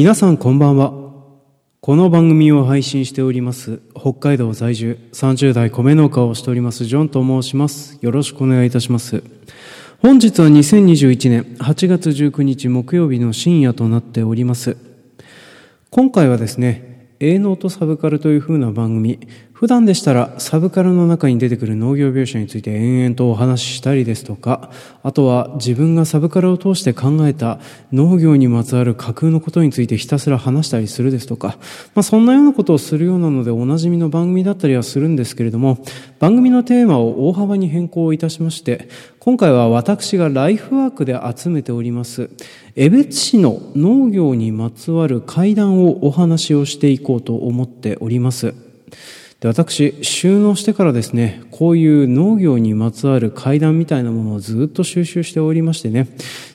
皆さんこんばんは。この番組を配信しております、北海道在住30代米農家をしております、ジョンと申します。よろしくお願いいたします。本日は2021年8月19日木曜日の深夜となっております。今回はですね、営農とサブカルという風な番組、普段でしたらサブカルの中に出てくる農業描写について延々とお話ししたりですとか、あとは自分がサブカルを通して考えた農業にまつわる架空のことについてひたすら話したりするですとか、まあそんなようなことをするようなのでおなじみの番組だったりはするんですけれども、番組のテーマを大幅に変更いたしまして、今回は私がライフワークで集めております、江別市の農業にまつわる会談をお話をしていこうと思っております。で私、収納してからですね、こういう農業にまつわる階段みたいなものをずっと収集しておりましてね。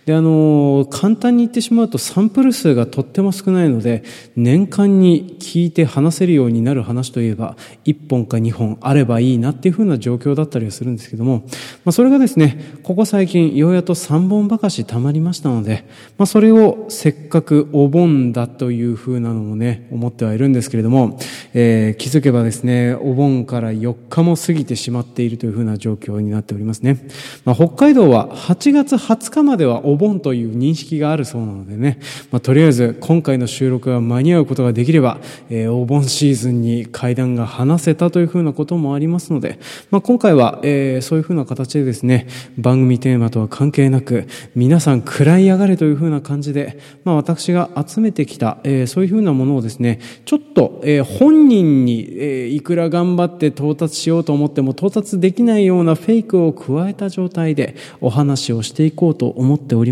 で、あの、簡単に言ってしまうとサンプル数がとっても少ないので、年間に聞いて話せるようになる話といえば、1本か2本あればいいなっていう風な状況だったりはするんですけども、まあ、それがですね、ここ最近ようやと3本ばかし溜まりましたので、まあ、それをせっかくお盆だという風なのもね、思ってはいるんですけれども、えー気づけばですね、お盆から4日も過ぎてしまっているという風な状況になっておりますね。まあ、北海道は8月20日まではお盆という認識があるそうなのでね、まあ、とりあえず今回の収録が間に合うことができれば、えーお盆シーズンに会談が話せたという風なこともありますので、まあ、今回は、えーそういう風な形でですね、番組テーマとは関係なく、皆さん食らい上がれという風な感じで、まあ、私が集めてきた、えーそういう風なものをですね、ちょっと、えー本人に、えーいくら頑張って到達しようと思っても到達できないようなフェイクを加えた状態でお話をしていこうと思っております。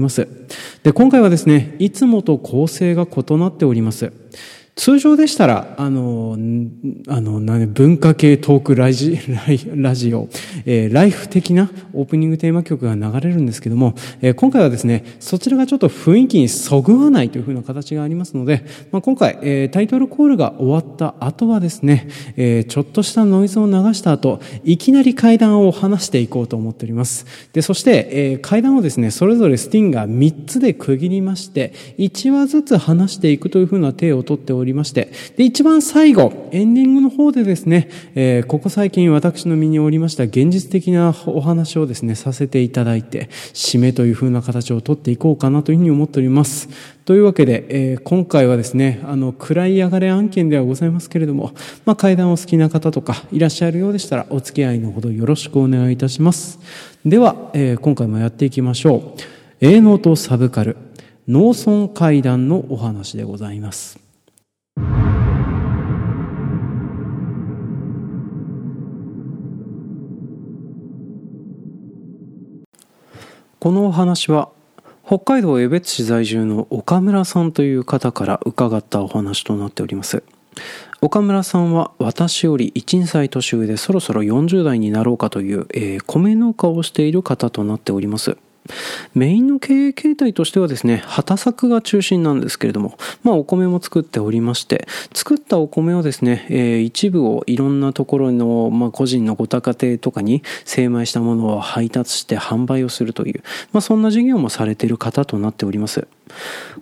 で、今回はですね、いつもと構成が異なっております。通常でしたら、あの、あの、な文化系トークラジ ラジオ、えーライフ的なオープニングテーマ曲が流れるんですけども、えー今回はですね、そちらがちょっと雰囲気にそぐわないというふうな形がありますので、まあ、今回、えータイトルコールが終わった後はですね、えーちょっとしたノイズを流した後、いきなり階段を話していこうと思っております。で、そして、えー階段をですね、それぞれスティンが3つで区切りまして、1話ずつ話していくというふうな手を取っておりまおりまして、で、一番最後、エンディングの方でですね、えーここ最近私の身におりました現実的なお話をですね、させていただいて、締めというふうな形を取っていこうかなというふうに思っております。というわけで、えー今回はですね、あの、暗い上がれ案件ではございますけれども、まあ、階段を好きな方とかいらっしゃるようでしたら、お付き合いのほどよろしくお願いいたします。では、えー今回もやっていきましょう。営農とサブカル、農村階段のお話でございます。このお話は北海道江別市在住の岡村さんという方から伺ったお話となっております。岡村さんは私より12歳年上でそろそろ40代になろうかという、えー米農家をしている方となっております。メインの経営形態としてはですね、畑作が中心なんですけれども、まあお米も作っておりまして、作ったお米をですね、えー一部をいろんなところの、まあ個人のご多家庭とかに精米したものを配達して販売をするという、まあそんな事業もされている方となっております。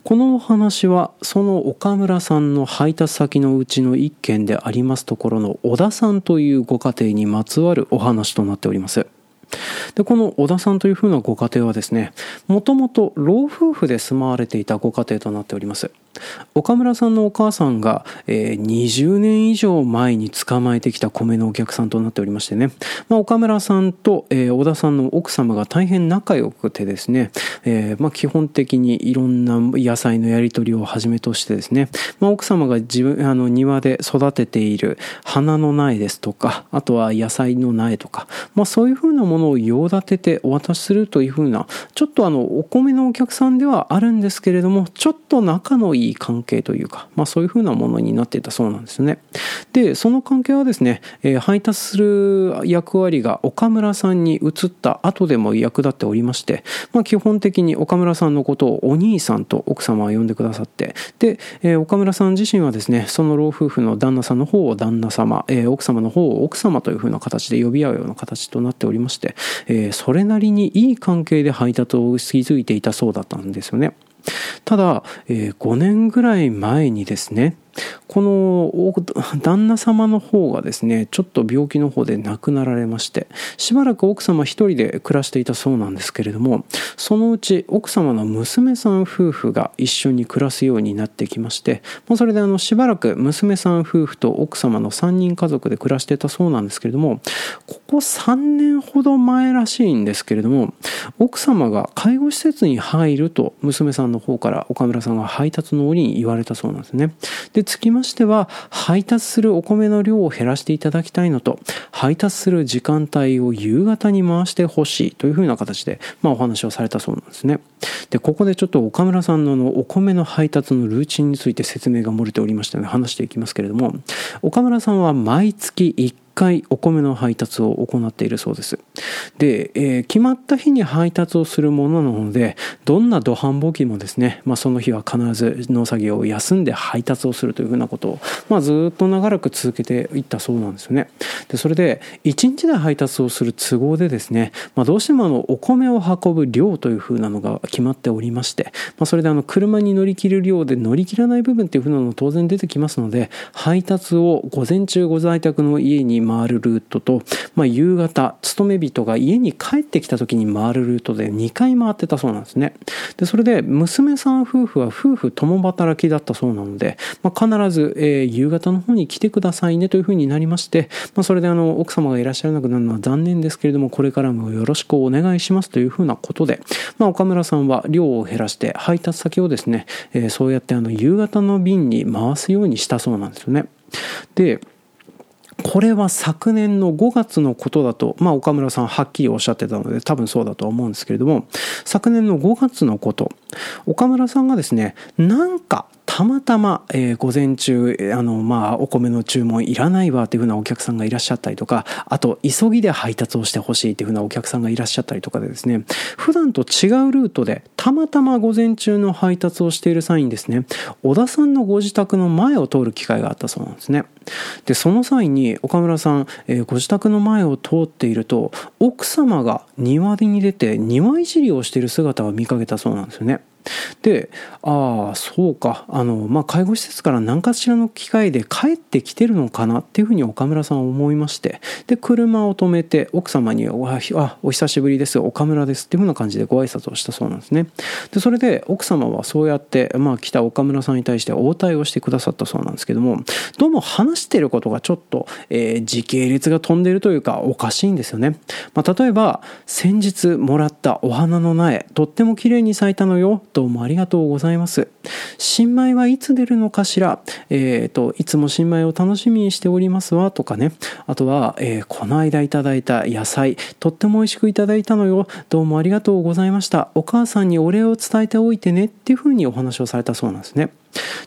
このお話は、その岡村さんの配達先のうちの一件でありますところの小田さんというご家庭にまつわるお話となっております。で、この小田さんというふうなご家庭はですね、もともと老夫婦で住まわれていたご家庭となっております。岡村さんのお母さんが、えー20年以上前に捕まえてきた米のお客さんとなっておりましてね、まあ、岡村さんと、えー小田さんの奥様が大変仲良くてですね、えーまあ、基本的にいろんな野菜のやり取りをはじめとしてですね、まあ、奥様が自分あの庭で育てている花の苗ですとかあとは野菜の苗とか、まあ、そういうふうなものを用立ててお渡しするというふうなちょっとあのお米のお客さんではあるんですけれどもちょっと仲のいいいい関係というか、まあ、そういうふうなものになっていたそうなんですねでその関係はですね、えー配達する役割が岡村さんに移った後でも役立っておりまして、まあ、基本的に岡村さんのことをお兄さんと奥様は呼んでくださってで、えー岡村さん自身はですねその老夫婦の旦那さんの方を旦那様、えー奥様の方を奥様というふうな形で呼び合うような形となっておりまして、えそれなりにいい関係で配達を築いていたそうだったんですよね。ただ、えー、5年ぐらい前にですね、この旦那様の方がですねちょっと病気の方で亡くなられましてしばらく奥様一人で暮らしていたそうなんですけれどもそのうち奥様の娘さん夫婦が一緒に暮らすようになってきましてもうそれであのしばらく娘さん夫婦と奥様の3人家族で暮らしてたそうなんですけれどもここ3年ほど前らしいんですけれども奥様が介護施設に入ると娘さんの方から岡村さんが配達の折に言われたそうなんですね。でつきましては配達するお米の量を減らしていただきたいのと配達する時間帯を夕方に回してほしいというふうな形で、まあ、お話をされたそうなんですね。でここでちょっと岡村さんののお米の配達のルーチンについて説明が漏れておりましたので話していきますけれども岡村さんは毎月1回お米の配達を行っているそうです。で、えー、決まった日に配達をするものなので、どんな土繁忙期もですね、まあ、その日は必ず農作業を休んで配達をするというふうなことを、まあ、ずっと長らく続けていったそうなんですよね。で、それで、1日で配達をする都合でですね、まあ、どうしてもあの、お米を運ぶ量というふうなのが決まっておりまして、まあ、それであの、車に乗り切る量で乗り切らない部分っていうふうなのも当然出てきますので、配達を午前中ご在宅の家に回るルートと、まあ、夕方勤め人が家に帰ってきた時に回るルートで2回回ってたそうなんですね。でそれで娘さん夫婦は夫婦共働きだったそうなので、まあ、必ず、えー、夕方の方に来てくださいねというふうになりまして、まあ、それであの奥様がいらっしゃらなくなるのは残念ですけれどもこれからもよろしくお願いしますというふうなことで、まあ、岡村さんは量を減らして配達先をですね、えー、そうやってあの夕方の便に回すようにしたそうなんですよね。でこれは昨年の5月のことだと、まあ岡村さんはっきりおっしゃってたので多分そうだとは思うんですけれども、昨年の5月のこと、岡村さんがですね、なんかたまたま、えー、午前中、あの、まあ、お米の注文いらないわっていうふうなお客さんがいらっしゃったりとか、あと、急ぎで配達をしてほしいっていうふうなお客さんがいらっしゃったりとかでですね、普段と違うルートで、たまたま午前中の配達をしている際にですね、小田さんのご自宅の前を通る機会があったそうなんですね。で、その際に岡村さん、えー、ご自宅の前を通っていると、奥様が庭に出て庭いじりをしている姿を見かけたそうなんですよね。でああそうか。あの、まあ、介護施設から何かしらの機会で帰ってきてるのかなっていうふうに岡村さん思いまして。で車を止めて奥様にお「あお久しぶりです。岡村です」っていうふうな感じでご挨拶をしたそうなんですね。でそれで奥様はそうやって、まあ、来た岡村さんに対して応対をしてくださったそうなんですけどもどうも話してることがちょっと、えー、時系列が飛んでるというかおかしいんですよね、まあ、例えば先日もらったお花の苗とっても綺麗に咲いたのよ。どうもありがとうございます。新米はいつ出るのかしら？えっ、ー、と、いつも新米を楽しみにしておりますわ、とかね。あとは、えー、この間いただいた野菜、とっても美味しくいただいたのよ。どうもありがとうございました。お母さんにお礼を伝えておいてね、っていうふうにお話をされたそうなんですね。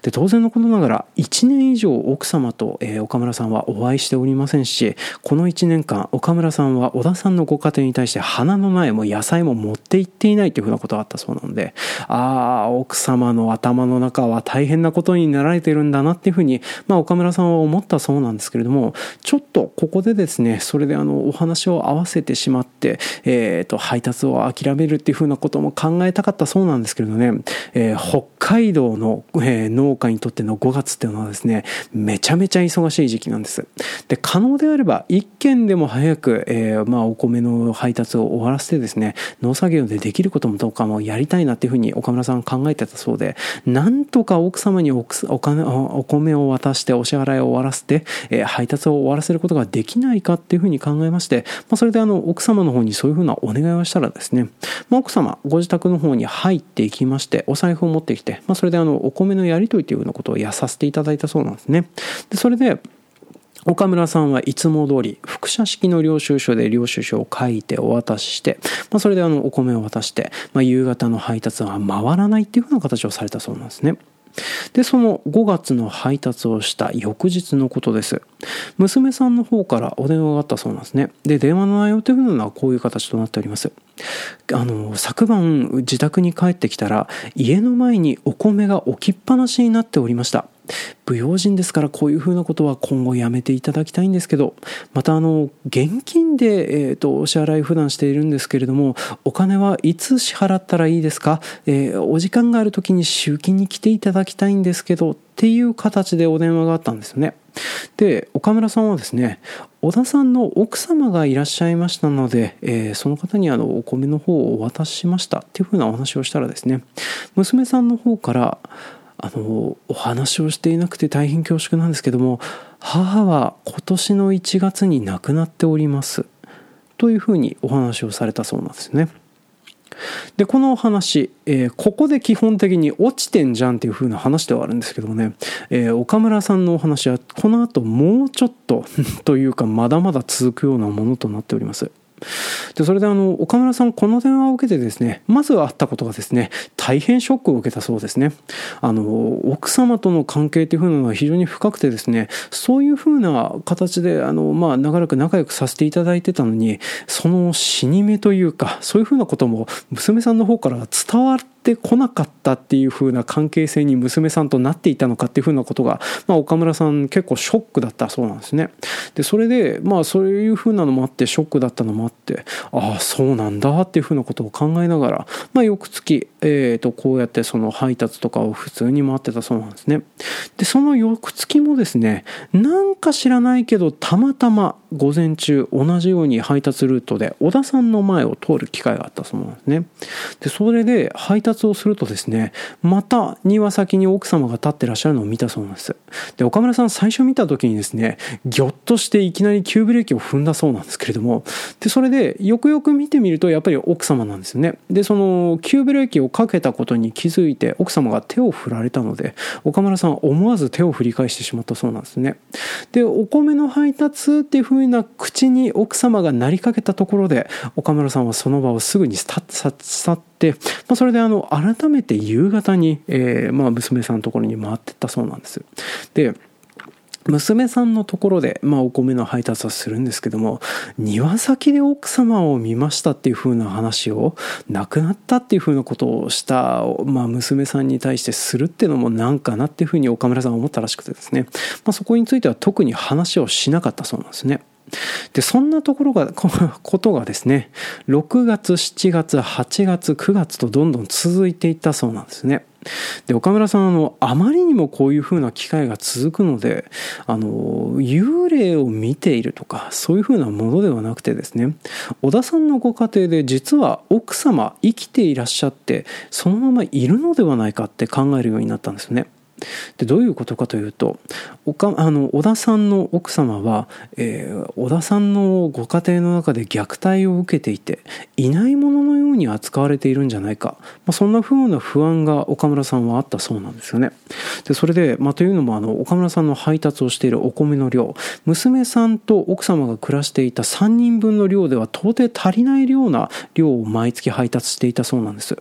で当然のことながら1年以上奥様と、えー、岡村さんはお会いしておりませんしこの1年間岡村さんは小田さんのご家庭に対して花の苗も野菜も持って行っていないというふうなことがあったそうなのでああ奥様の頭の中は大変なことになられているんだなっていうふうに、まあ、岡村さんは思ったそうなんですけれどもちょっとここでですねそれであのお話を合わせてしまって、えーと、配達を諦めるっていうふうなことも考えたかったそうなんですけれどね、えー、北海道の、えーえー、農家にとっての5月っていうのはですね、めちゃめちゃ忙しい時期なんです。で、可能であれば、一件でも早く、えー、まあ、お米の配達を終わらせてですね、農作業でできることもどうかもやりたいなっていうふうに岡村さん考えてたそうで、なんとか奥様にお金、お米を渡してお支払いを終わらせて、えー、配達を終わらせることができないかっていうふうに考えまして、まあ、それであの、奥様の方にそういうふうなお願いをしたらですね、まあ、奥様、ご自宅の方に入っていきまして、お財布を持ってきて、まあ、それであの、お米ののやり取りというようなことをやさせていただいたそうなんですね。でそれで岡村さんはいつも通り複写式の領収書で領収書を書いてお渡しして、まあ、それであのお米を渡して、まあ、夕方の配達は回らないっていうふうな形をされたそうなんですね。で、その5月の配達をした翌日のことです。娘さんの方からお電話があったそうなんですね。で、電話の内容というのはこういう形となっております。あの、昨晩自宅に帰ってきたら、家の前にお米が置きっぱなしになっておりました。不用心ですからこういうふうなことは今後やめていただきたいんですけど、またあの、現金で、え、と、お支払い普段しているんですけれども、お金はいつ支払ったらいいですか、え、お時間がある時に集金に来ていただきたいんですけど、っていう形でお電話があったんですよね。で、岡村さんはですね、小田さんの奥様がいらっしゃいましたので、え、その方にあのお米の方をお渡ししましたっていうふうなお話をしたらですね、娘さんの方から、あの、お話をしていなくて大変恐縮なんですけども、母は今年の1月に亡くなっております。というふうにお話をされたそうなんですね。で、このお話、えー、ここで基本的に落ちてんじゃんっていう風な話ではあるんですけどもね、えー、岡村さんのお話はこの後もうちょっと というかまだまだ続くようなものとなっております。で、それであの、岡村さん、この電話を受けてですね、まず会ったことがですね、大変ショックを受けたそうですね。あの、奥様との関係っていう風なのは非常に深くてですね、そういうふうな形で、あの、まあ、長らく仲良くさせていただいてたのに、その死に目というか、そういうふうなことも娘さんの方から伝わってこなかったっていう風な関係性に娘さんとなっていたのかっていう風なことが、まあ、岡村さん結構ショックだったそうなんですね。で、それで、まあ、そういう風なのもあって、ショックだったのもあって、ああ、そうなんだっていう風なことを考えながら、まあ、翌月、え、ー、と、こうやってその配達とかを普通に回ってたそうなんですね。で、その翌月もですね、なんか知らないけど、たまたま午前中同じように配達ルートで小田さんの前を通る機会があったそうなんですね。で、それで配達をするとですね、また庭先に奥様が立ってらっしゃるのを見たそうなんです。で、岡村さん最初見た時にですね、ぎょっとしていきなり急ブレーキを踏んだそうなんですけれども、で、それでよくよく見てみるとやっぱり奥様なんですよね。で、その急ブレーキをかけたことに気づいて奥様が手を振られたので、岡村さんは思わず手を振り返してしまったそうなんですね。で、お米の配達っていう風な口に奥様がなりかけたところで、岡村さんはその場をすぐに去って、まあ、それであの改めて夕方に、えー、まあ、娘さんのところに回ってったそうなんです。で娘さんのところで、まあ、お米の配達はするんですけども、庭先で奥様を見ましたっていう風な話を、亡くなったっていう風なことをした、まあ、娘さんに対してするっていうのもなんかなっていう風に岡村さんは思ったらしくてですね、まあ、そこについては特に話をしなかったそうなんですね。で、そんなところが、ことがですね、6月、7月、8月、9月とどんどん続いていったそうなんですね。で、岡村さん、あの、あまりにもこういう風な機会が続くので、あの、幽霊を見ているとか、そういう風なものではなくてですね、小田さんのご家庭で実は奥様生きていらっしゃって、そのままいるのではないかって考えるようになったんですね。でどういうことかというとおかあの小田さんの奥様は、えー、小田さんのご家庭の中で虐待を受けていていないもののように扱われているんじゃないか、まあ、そんなふうな不安が岡村さんはあったそうなんですよね。でそれで、まあ、というのもあの岡村さんの配達をしているお米の量娘さんと奥様が暮らしていた3人分の量では到底足りないような量を毎月配達していたそうなんです。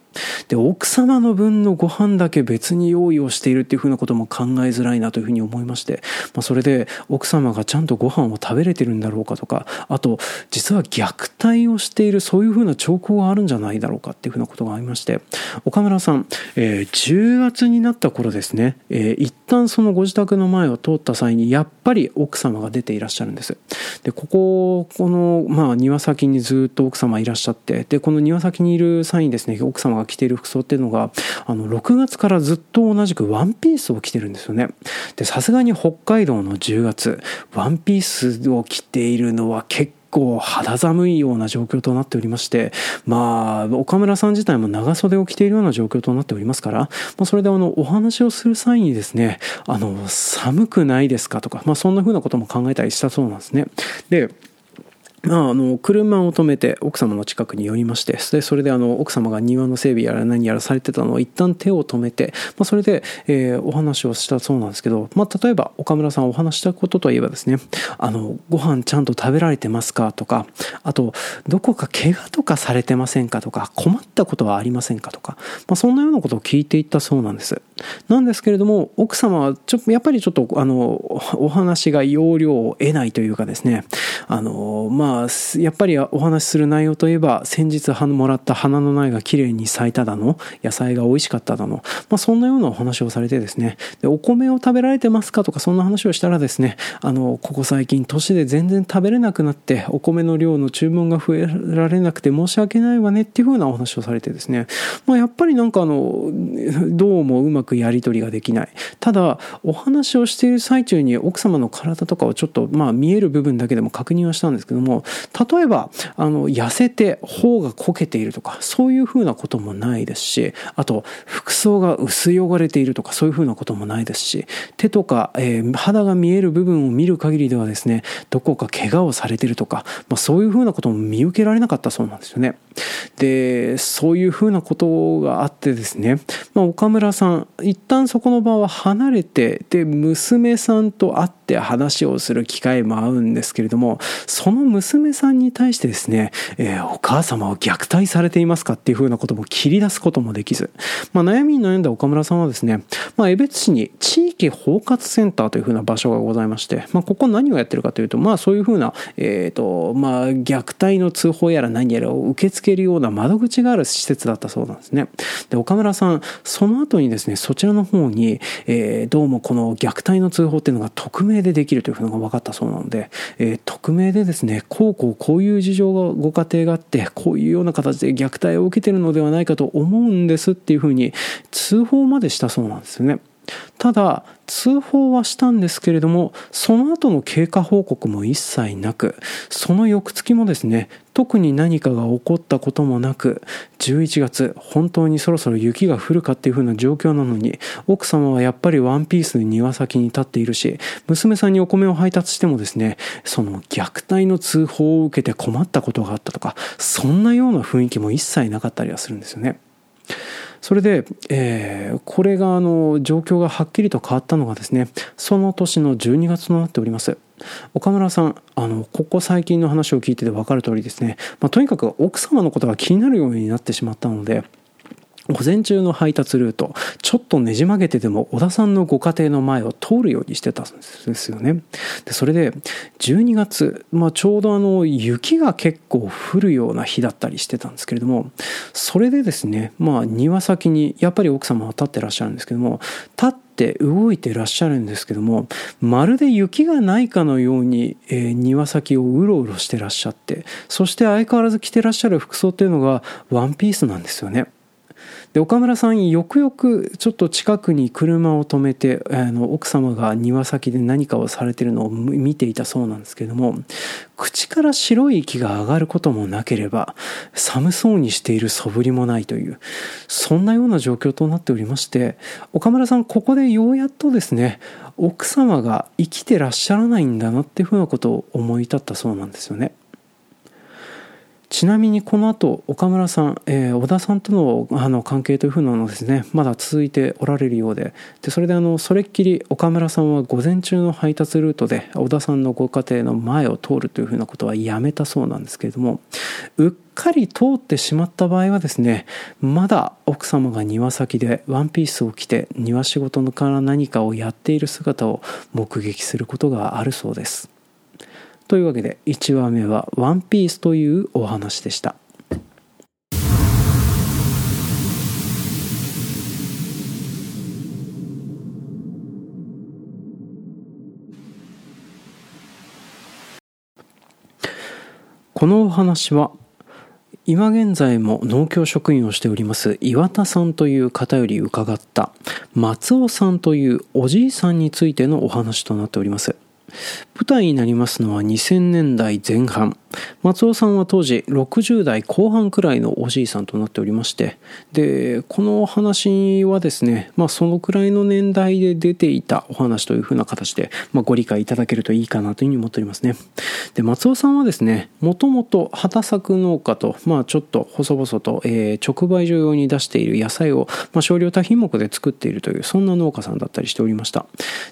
で奥様の分のご飯だけ別に用意をしているっていうふうなことも考えづらいなというふうに思いまして、まあ、それで奥様がちゃんとご飯を食べれてるんだろうかとかあと実は虐待をしているそういうふうな兆候があるんじゃないだろうかっていうふうなことがありまして岡村さん、えー、10月になった頃ですね、えー、一旦そのご自宅の前を通った際にやっぱり奥様が出ていらっしゃるんです。でこここの、まあ、庭先にずっと奥様いらっしゃってでこの庭先にいる際にですね奥様が着ている服装っていうのがあの6月からずっと同じくワンピースースを着てるんですよねでさすがに北海道の10月ワンピースを着ているのは結構構肌寒いような状況となっておりまして、まあ、岡村さん自体も長袖を着ているような状況となっておりますから、まあ、それであの、お話をする際にですね、あの、寒くないですかとか、まあ、そんな風なことも考えたりしたそうなんですね。で、まあ、あの、車を止めて奥様の近くに寄りまして、で、それであの、奥様が庭の整備やら何やらされてたのを一旦手を止めて、まあ、それで、えー、お話をしたそうなんですけど、まあ、例えば岡村さんお話したことといえばですね、あの、ご飯ちゃんと食べられてますかとか、あと、どこか怪我とかされてませんかとか、困ったことはありませんかとか、まあ、そんなようなことを聞いていったそうなんです。なんですけれども、奥様はちょっと、やっぱりちょっと、あの、お話が要領を得ないというかですね、あの、まあ、やっぱりお話しする内容といえば、先日もらった花の苗が綺麗に咲いただの、野菜が美味しかっただの、まあ、そんなようなお話をされてですね、で、お米を食べられてますかとか、そんな話をしたらですね、あの、ここ最近、年で全然食べれなくなって、お米の量の注文が増えられなくて申し訳ないわねっていうふうなお話をされてですね、まあ、やっぱりなんかあの、どうもうまくやり取りができない。ただ、お話をしている最中に奥様の体とかをちょっと、まあ、見える部分だけでも確認はしたんですけども、例えば、あの、痩せて頬がこけているとか、そういうふうなこともないですし、あと、服装が薄汚れているとか、そういうふうなこともないですし、手とか、えー、肌が見える部分を見る限りではですね、どこか怪我をされてるとか、まあ、そういうふうなことも見受けられなかったそうなんですよね。で、そういうふうなことがあってですね、まあ、岡村さん、一旦そこの場は離れて、で、娘さんと会って話をする機会も合うんですけれども、その娘さんに対してですね、えー、お母様を虐待されていますかっていうふうなことも切り出すこともできず、まあ、悩みに悩んだ岡村さんはですね、まあ、江別市に地域包括センターというふうな場所がございまして、まあ、ここ何をやってるかというと、まあ、そういうふうな、え、ー、と、まあ、虐待の通報やら何やらを受け付けるような窓口がある施設だったそうなんですね。で、岡村さん、その後にですね、そちらの方に、えー、どうもこの虐待の通報っていうのが匿名でできるというのが分かったそうなので、えー、匿名でですね、こうこうこういう事情がご家庭があって、こういうような形で虐待を受けてるのではないかと思うんですっていうふうに通報までしたそうなんですよね。ただ通報はしたんですけれどもその後の経過報告も一切なくその翌月もですね特に何かが起こったこともなく11月本当にそろそろ雪が降るかっていう風な状況なのに奥様はやっぱりワンピースで庭先に立っているし娘さんにお米を配達してもですねその虐待の通報を受けて困ったことがあったとかそんなような雰囲気も一切なかったりはするんですよね。それで、えー、これがあの状況がはっきりと変わったのがですねその年の12月となっております。岡村さんあのここ最近の話を聞いてて分かる通りですね、まあ、とにかく奥様のことが気になるようになってしまったので午前中の配達ルート、ちょっとねじ曲げてでも小田さんのご家庭の前を通るようにしてたんですよね。で、それで12月、まあちょうどあの雪が結構降るような日だったりしてたんですけれども、それでですね、まあ庭先にやっぱり奥様は立ってらっしゃるんですけども、立って動いてらっしゃるんですけどもまるで雪がないかのように、えー、庭先をうろうろしてらっしゃってそして相変わらず着てらっしゃる服装っていうのがワンピースなんですよね。で岡村さんよくよくちょっと近くに車を止めてあの奥様が庭先で何かをされてるのを見ていたそうなんですけども口から白い息が上がることもなければ寒そうにしている素振りもないというそんなような状況となっておりまして岡村さんここでようやっとですね奥様が生きてらっしゃらないんだなっていうふうなことを思い立ったそうなんですよね。ちなみにこの後岡村さん、えー、小田さんとのあの関係というふうなのですねまだ続いておられるようででそれであのそれっきり岡村さんは午前中の配達ルートで小田さんのご家庭の前を通るというふうなことはやめたそうなんですけれどもうっかり通ってしまった場合はですねまだ奥様が庭先でワンピースを着て庭仕事のから何かをやっている姿を目撃することがあるそうです。というわけで1話目は「ワンピースというお話でした。このお話は今現在も農協職員をしております岩田さんという方より伺った松尾さんというおじいさんについてのお話となっております。舞台になりますのは2000年代前半。松尾さんは当時60代後半くらいのおじいさんとなっておりましてでこのお話はですね、まあ、そのくらいの年代で出ていたお話というふうな形で、まあ、ご理解いただけるといいかなというふうに思っておりますね。で松尾さんはですねもともと畑作農家と、まあ、ちょっと細々と、えー、直売所用に出している野菜を、まあ、少量多品目で作っているというそんな農家さんだったりしておりました。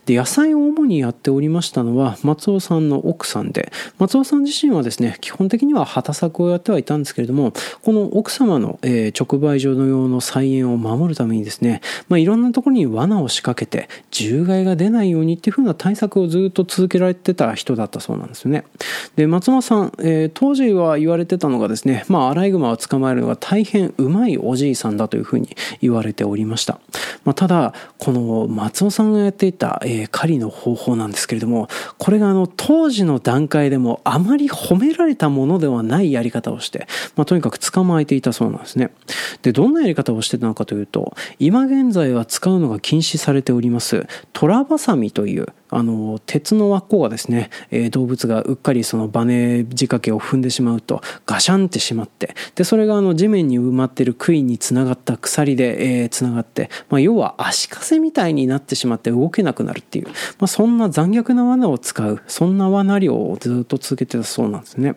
で野菜を主にやっておりましたののは松尾さんの奥さんで松尾さん自身はですね基本的には畑作をやってはいたんですけれどもこの奥様の、え、直売所の用の菜園を守るためにですね、まあ、いろんなところに罠を仕掛けて獣害が出ないようにっていう風な対策をずっと続けられてた人だったそうなんですよね。で松尾さん、えー、当時は言われてたのがですねまあアライグマを捕まえるのが大変うまいおじいさんだというふうに言われておりました、まあ、ただこの松尾さんがやっていた、えー、狩りの方法なんですけれどもこれがあの当時の段階でもあまり褒められたものではないやり方をして、まあ、とにかく捕まえていたそうなんですね。でどんなやり方をしてたのかというと今現在は使うのが禁止されておりますトラバサミというあの鉄の輪っかがですね、えー、動物がうっかりそのバネ仕掛けを踏んでしまうとガシャンってしまってでそれがあの地面に埋まってる杭につながった鎖で、えー、つながって、まあ、要は足かせみたいになってしまって動けなくなるっていう、まあ、そんな残虐な罠を使うそんな罠漁をずっと続けてたそうなんですね。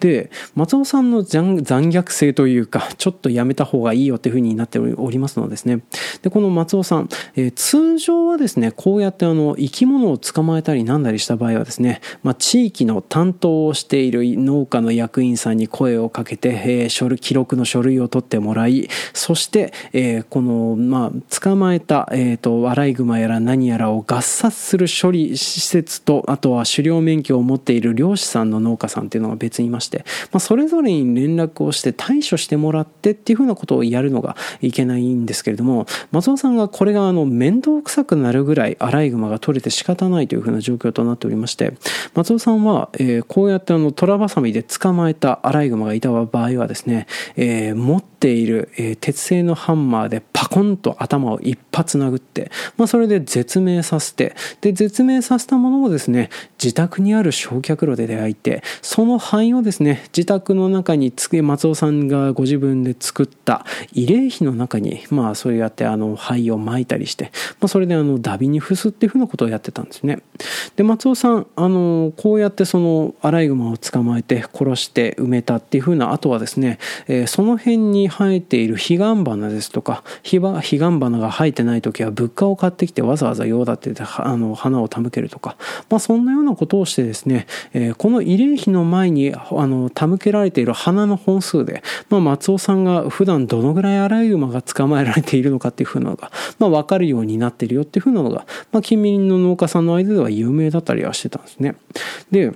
で松尾さんの残虐性というかちょっとやめた方がいいよっていうふうになっておりますのですね。でこの松尾さん、えー、通常はですねこうやってあの生き物を捕まえたりなんだりした場合はですね、まあ、地域の担当をしている農家の役員さんに声をかけて、えー、書類記録の書類を取ってもらいそして、えー、この、まあ、捕まえた、えーと、アライグマやら何やらを合殺する処理施設とあとは狩猟免許を持っている漁師さんの農家さんっていうのが別にいまして、まあ、それぞれに連絡をして対処してもらってっていうふうなことをやるのがいけないんですけれども松尾さんがこれがあの面倒くさくなるぐらいアライグマが取れて仕方ないというふうな状況となっておりまして松尾さんは、えー、こうやってあのトラバサミで捕まえたアライグマがいた場合はですね、えー、持っている、えー、鉄製のハンマーでパコンと頭を一発殴って、まあ、それで絶命させてで絶命させたものをですね自宅にある焼却炉で焼いてその灰をですね自宅の中につけ松尾さんがご自分で作った慰霊碑の中にまあそうやってあの灰を撒いたりして、まあ、それであのダビに付すっていうふうなことをやってたんですですね。で松尾さんあのこうやってそのアライグマを捕まえて殺して埋めたっていうふうな後はですね、えー、その辺に生えている彼岸花ですとか彼岸花が生えてない時は物価を買ってきてわざわざ用だっててあの花を手向けるとか、まあ、そんなようなことをしてですね、えー、この慰霊碑の前にあの手向けられている花の本数で、まあ、松尾さんが普段どのぐらいアライグマが捕まえられているのかっていうふうなのが、まあ、分かるようになってるよっていうふうなのが、まあ、近隣の農家さんの間では有名だったりはしてたんですね。で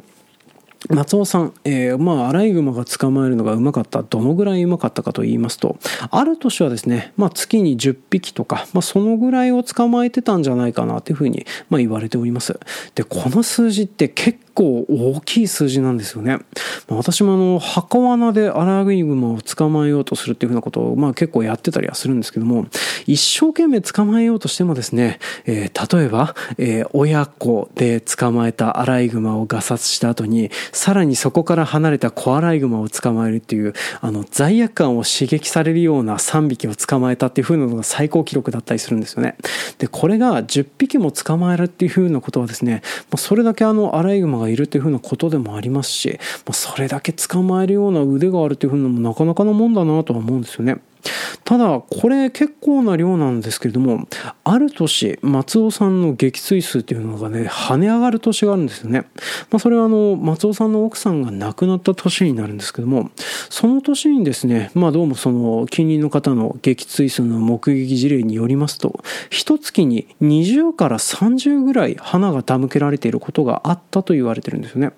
松尾さん、えー、まあ、アライグマが捕まえるのがうまかった。どのぐらいうまかったかと言いますと、ある年はですね、まあ、月に10匹とか、まあ、そのぐらいを捕まえてたんじゃないかなというふうに、まあ、言われております。で、この数字って結構大きい数字なんですよね。まあ、私もあの、墓罠でアライグマを捕まえようとするっていうふうなことを、まあ、結構やってたりはするんですけども、一生懸命捕まえようとしてもですね、えー、例えば、えー、親子で捕まえたアライグマをガサツした後に、さらにそこから離れたコアライグマを捕まえるっていう、あの、罪悪感を刺激されるような3匹を捕まえたっていう風なのが最高記録だったりするんですよね。で、これが10匹も捕まえるっていう風なことはですね、もうそれだけあの、アライグマがいるというふうなことでもありますし、まあそれだけ捕まえるような腕があるというふうなのもなかなかのもんだなとは思うんですよね。ただこれ結構な量なんですけれどもある年松尾さんの撃墜数っていうのがね跳ね上がる年があるんですよね、まあ、それはあの松尾さんの奥さんが亡くなった年になるんですけどもその年にですねまあどうもその近隣の方の撃墜数の目撃事例によりますと一月に20から30ぐらい花が手向けられていることがあったと言われてるんですよね。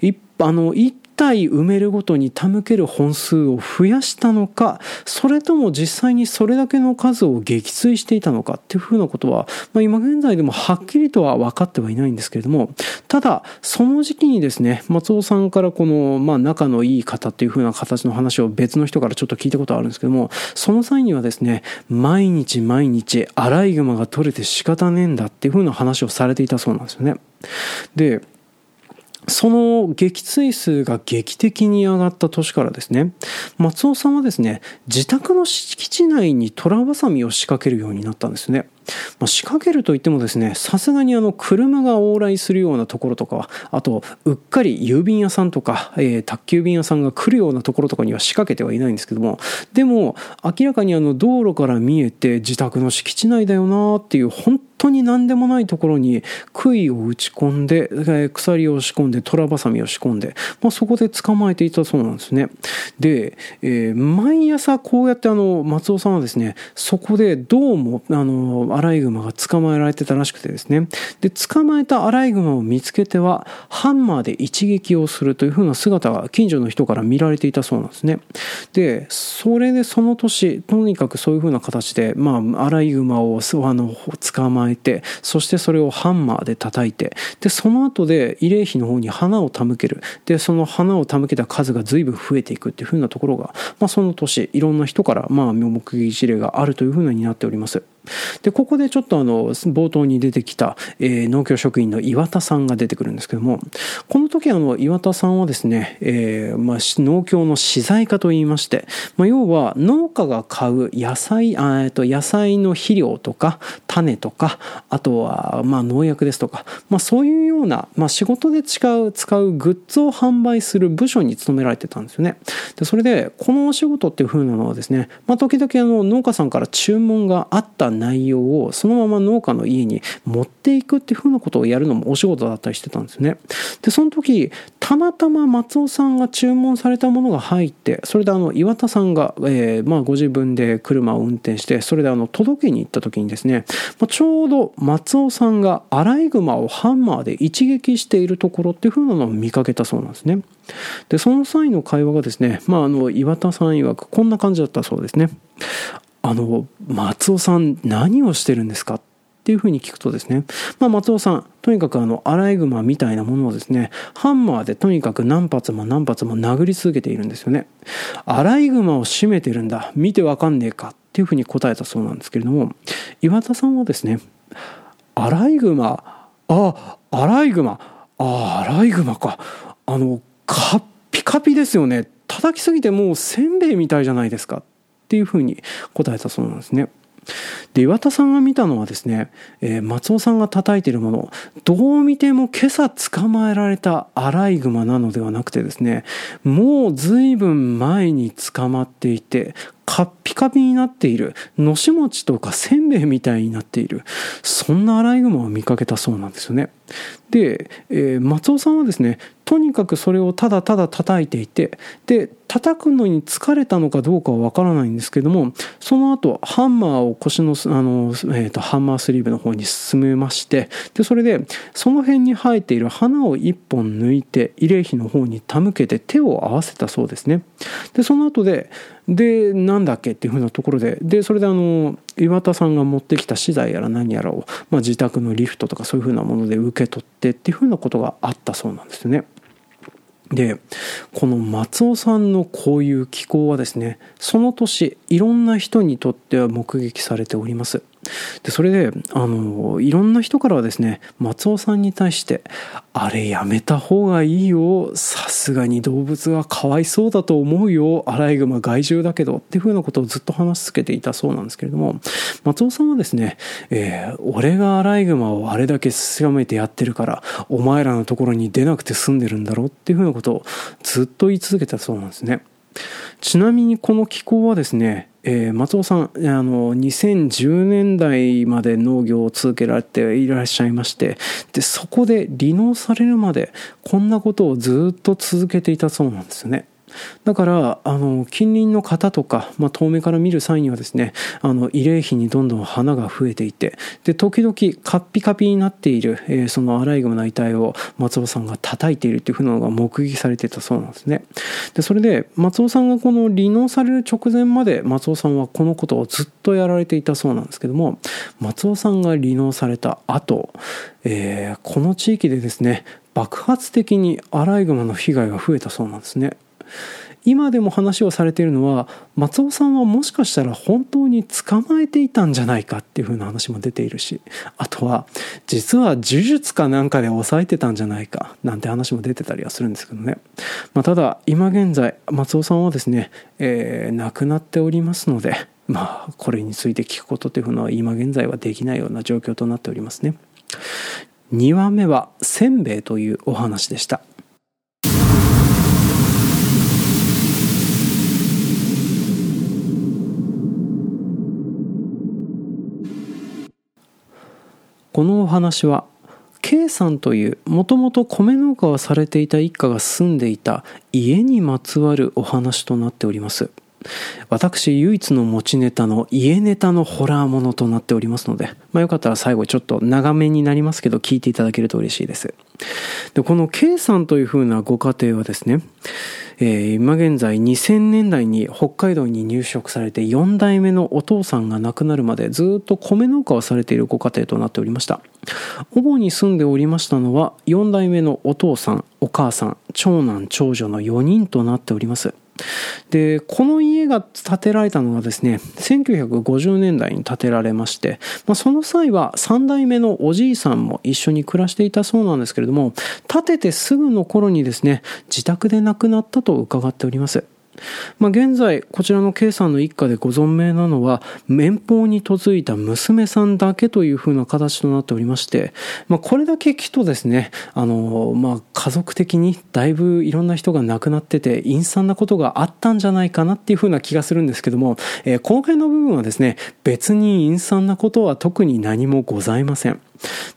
一あの一体埋めるごとに手向ける本数を増やしたのかそれとも実際にそれだけの数を撃墜していたのかっていうふうなことは、まあ、今現在でもはっきりとは分かってはいないんですけれどもただその時期にですね松尾さんからこの、まあ、仲のいい方っていうふうな形の話を別の人からちょっと聞いたことあるんですけどもその際にはですね毎日毎日アライグマが取れて仕方ねえんだっていうふうな話をされていたそうなんですよね。でその撃墜数が劇的に上がった年からですね、松尾さんはですね、自宅の敷地内にトラバサミを仕掛けるようになったんですね。まあ、仕掛けるといってもですね、さすがにあの車が往来するようなところとか、あと、うっかり郵便屋さんとか、えー、宅急便屋さんが来るようなところとかには仕掛けてはいないんですけども、でも、明らかにあの道路から見えて自宅の敷地内だよなっていう、本当に何でもないところに杭を打ち込んで、え鎖を仕込んで、虎バサミを仕込んで、まあ、そこで捕まえていたそうなんですね。で、えー、毎朝こうやってあの、松尾さんはですね、そこでどうも、あの、アライグマが捕まえられてたらしくてですね、で、捕まえたアライグマを見つけては、ハンマーで一撃をするというふうな姿が近所の人から見られていたそうなんですね。で、それでその年、とにかくそういうふうな形で、まあ、アライグマをあの捕まえて、そしてそれをハンマーで叩いて、で、その後で慰霊碑の方に花を手向ける。で、その花を手向けた数が随分増えていくっていうふうなところが、まあ、その年、いろんな人から、まあ、目撃事例があるというふうになっております。で、ここでちょっとあの、冒頭に出てきた、えー、農協職員の岩田さんが出てくるんですけども、この時あの、岩田さんはですね、えー、まあ、農協の資材化と言いまして、まあ、要は農家が買う野菜、あえっと、野菜の肥料とか、種とか、あとは、まあ、農薬ですとか、まあ、そういうような、まあ、仕事で使う、使うグッズを販売する部署に勤められてたんですよね。で、それで、このお仕事っていう風なのはですね、まあ、時々あの、農家さんから注文があった内容をそのまま農家の家に持っていくっていうふうなことをやるのもお仕事だったりしてたんですね。で、その時、たまたま松尾さんが注文されたものが入って、それであの、岩田さんが、えー、まあご自分で車を運転して、それであの、届けに行った時にですね、まあ、ちょうど松尾さんがアライグマをハンマーで一撃しているところっていうふうなのを見かけたそうなんですね。で、その際の会話がですね、まああの、岩田さん曰くこんな感じだったそうですね。あの、松尾さん何をしてるんですか？っていうふうに聞くとですね、まあ、松尾さん、とにかくあの、アライグマみたいなものをですね、ハンマーでとにかく何発も何発も殴り続けているんですよね。アライグマを締めてるんだ。見てわかんねえか。っていうふうに答えたそうなんですけれども、岩田さんはですね、アライグマ、あ、アライグマ、あ、アライグマか。あの、カッピカピですよね。叩きすぎてもうせんべいみたいじゃないですか。っていうふうに答えたそうなんですね。で岩田さんが見たのはですね、えー、松尾さんが叩いているものどう見ても今朝捕まえられたアライグマなのではなくてですねもう随分前に捕まっていてカッピカピになっている、のし餅とかせんべいみたいになっている、そんなアライグマを見かけたそうなんですよね。で、えー、松尾さんはですね、とにかくそれをただただ叩いていて、で、叩くのに疲れたのかどうかはわからないんですけども、その後、ハンマーを腰の、あの、えっ、ー、と、ハンマースリーブの方に進めまして、で、それで、その辺に生えている花を一本抜いて、慰霊碑の方に手向けて手を合わせたそうですね。で、その後で、で、なんだっけっていうふうなところで、で、それであの、岩田さんが持ってきた資材やら何やらを、まあ、自宅のリフトとかそういうふうなもので受け取ってっていうふうなことがあったそうなんですよね。で、この松尾さんのこういう気候はですね、その年、いろんな人にとっては目撃されております。で、それで、あの、いろんな人からはですね、松尾さんに対して、あれやめた方がいいよ。さすがに動物がかわいそうだと思うよ。アライグマ害獣だけど。っていうふうなことをずっと話し続けていたそうなんですけれども、松尾さんはですね、えー、俺がアライグマをあれだけ狭めてやってるから、お前らのところに出なくて済んでるんだろうっていうふうなことをずっと言い続けたそうなんですね。ちなみにこの気候はですね、えー、松尾さん、あの、2010年代まで農業を続けられていらっしゃいまして、で、そこで離農されるまで、こんなことをずっと続けていたそうなんですよね。だから、あの、近隣の方とか、まあ、遠目から見る際にはですね、あの、慰霊碑にどんどん花が増えていて、で、時々カッピカピになっている、えー、そのアライグマの遺体を松尾さんが叩いているっていうふうなのが目撃されてたそうなんですね。で、それで、松尾さんがこの離農される直前まで松尾さんはこのことをずっとやられていたそうなんですけども、松尾さんが離農された後、えー、この地域でですね、爆発的にアライグマの被害が増えたそうなんですね。今でも話をされているのは松尾さんはもしかしたら本当に捕まえていたんじゃないかっていう風な話も出ているしあとは実は呪術かなんかで抑えてたんじゃないかなんて話も出てたりはするんですけどね、まあ、ただ今現在松尾さんはですね、えー、亡くなっておりますのでまあこれについて聞くことというのは今現在はできないような状況となっておりますね。2話目はせんべいというお話でした。このお話は K さんというもともと米農家をされていた一家が住んでいた家にまつわるお話となっております。私唯一の持ちネタの家ネタのホラーものとなっておりますので、まあ、よかったら最後ちょっと長めになりますけど聞いていただけると嬉しいです。でこの K さんというふうなご家庭はですねえー、今現在2000年代に北海道に入植されて4代目のお父さんが亡くなるまでずっと米農家をされているご家庭となっておりました。主に住んでおりましたのは4代目のお父さんお母さん長男長女の4人となっております。でこの家が建てられたのがですね1950年代に建てられまして、まあ、その際は3代目のおじいさんも一緒に暮らしていたそうなんですけれども建ててすぐの頃にですね自宅で亡くなったと伺っております。まあ、現在こちらの K さんの一家でご存命なのは免法に嫁いだ娘さんだけというふうな形となっておりまして、まあ、これだけきっとですねあの、まあ、家族的にだいぶいろんな人が亡くなってて陰惨なことがあったんじゃないかなっていうふうな気がするんですけども、えー、この辺の部分はですね別に陰惨なことは特に何もございません。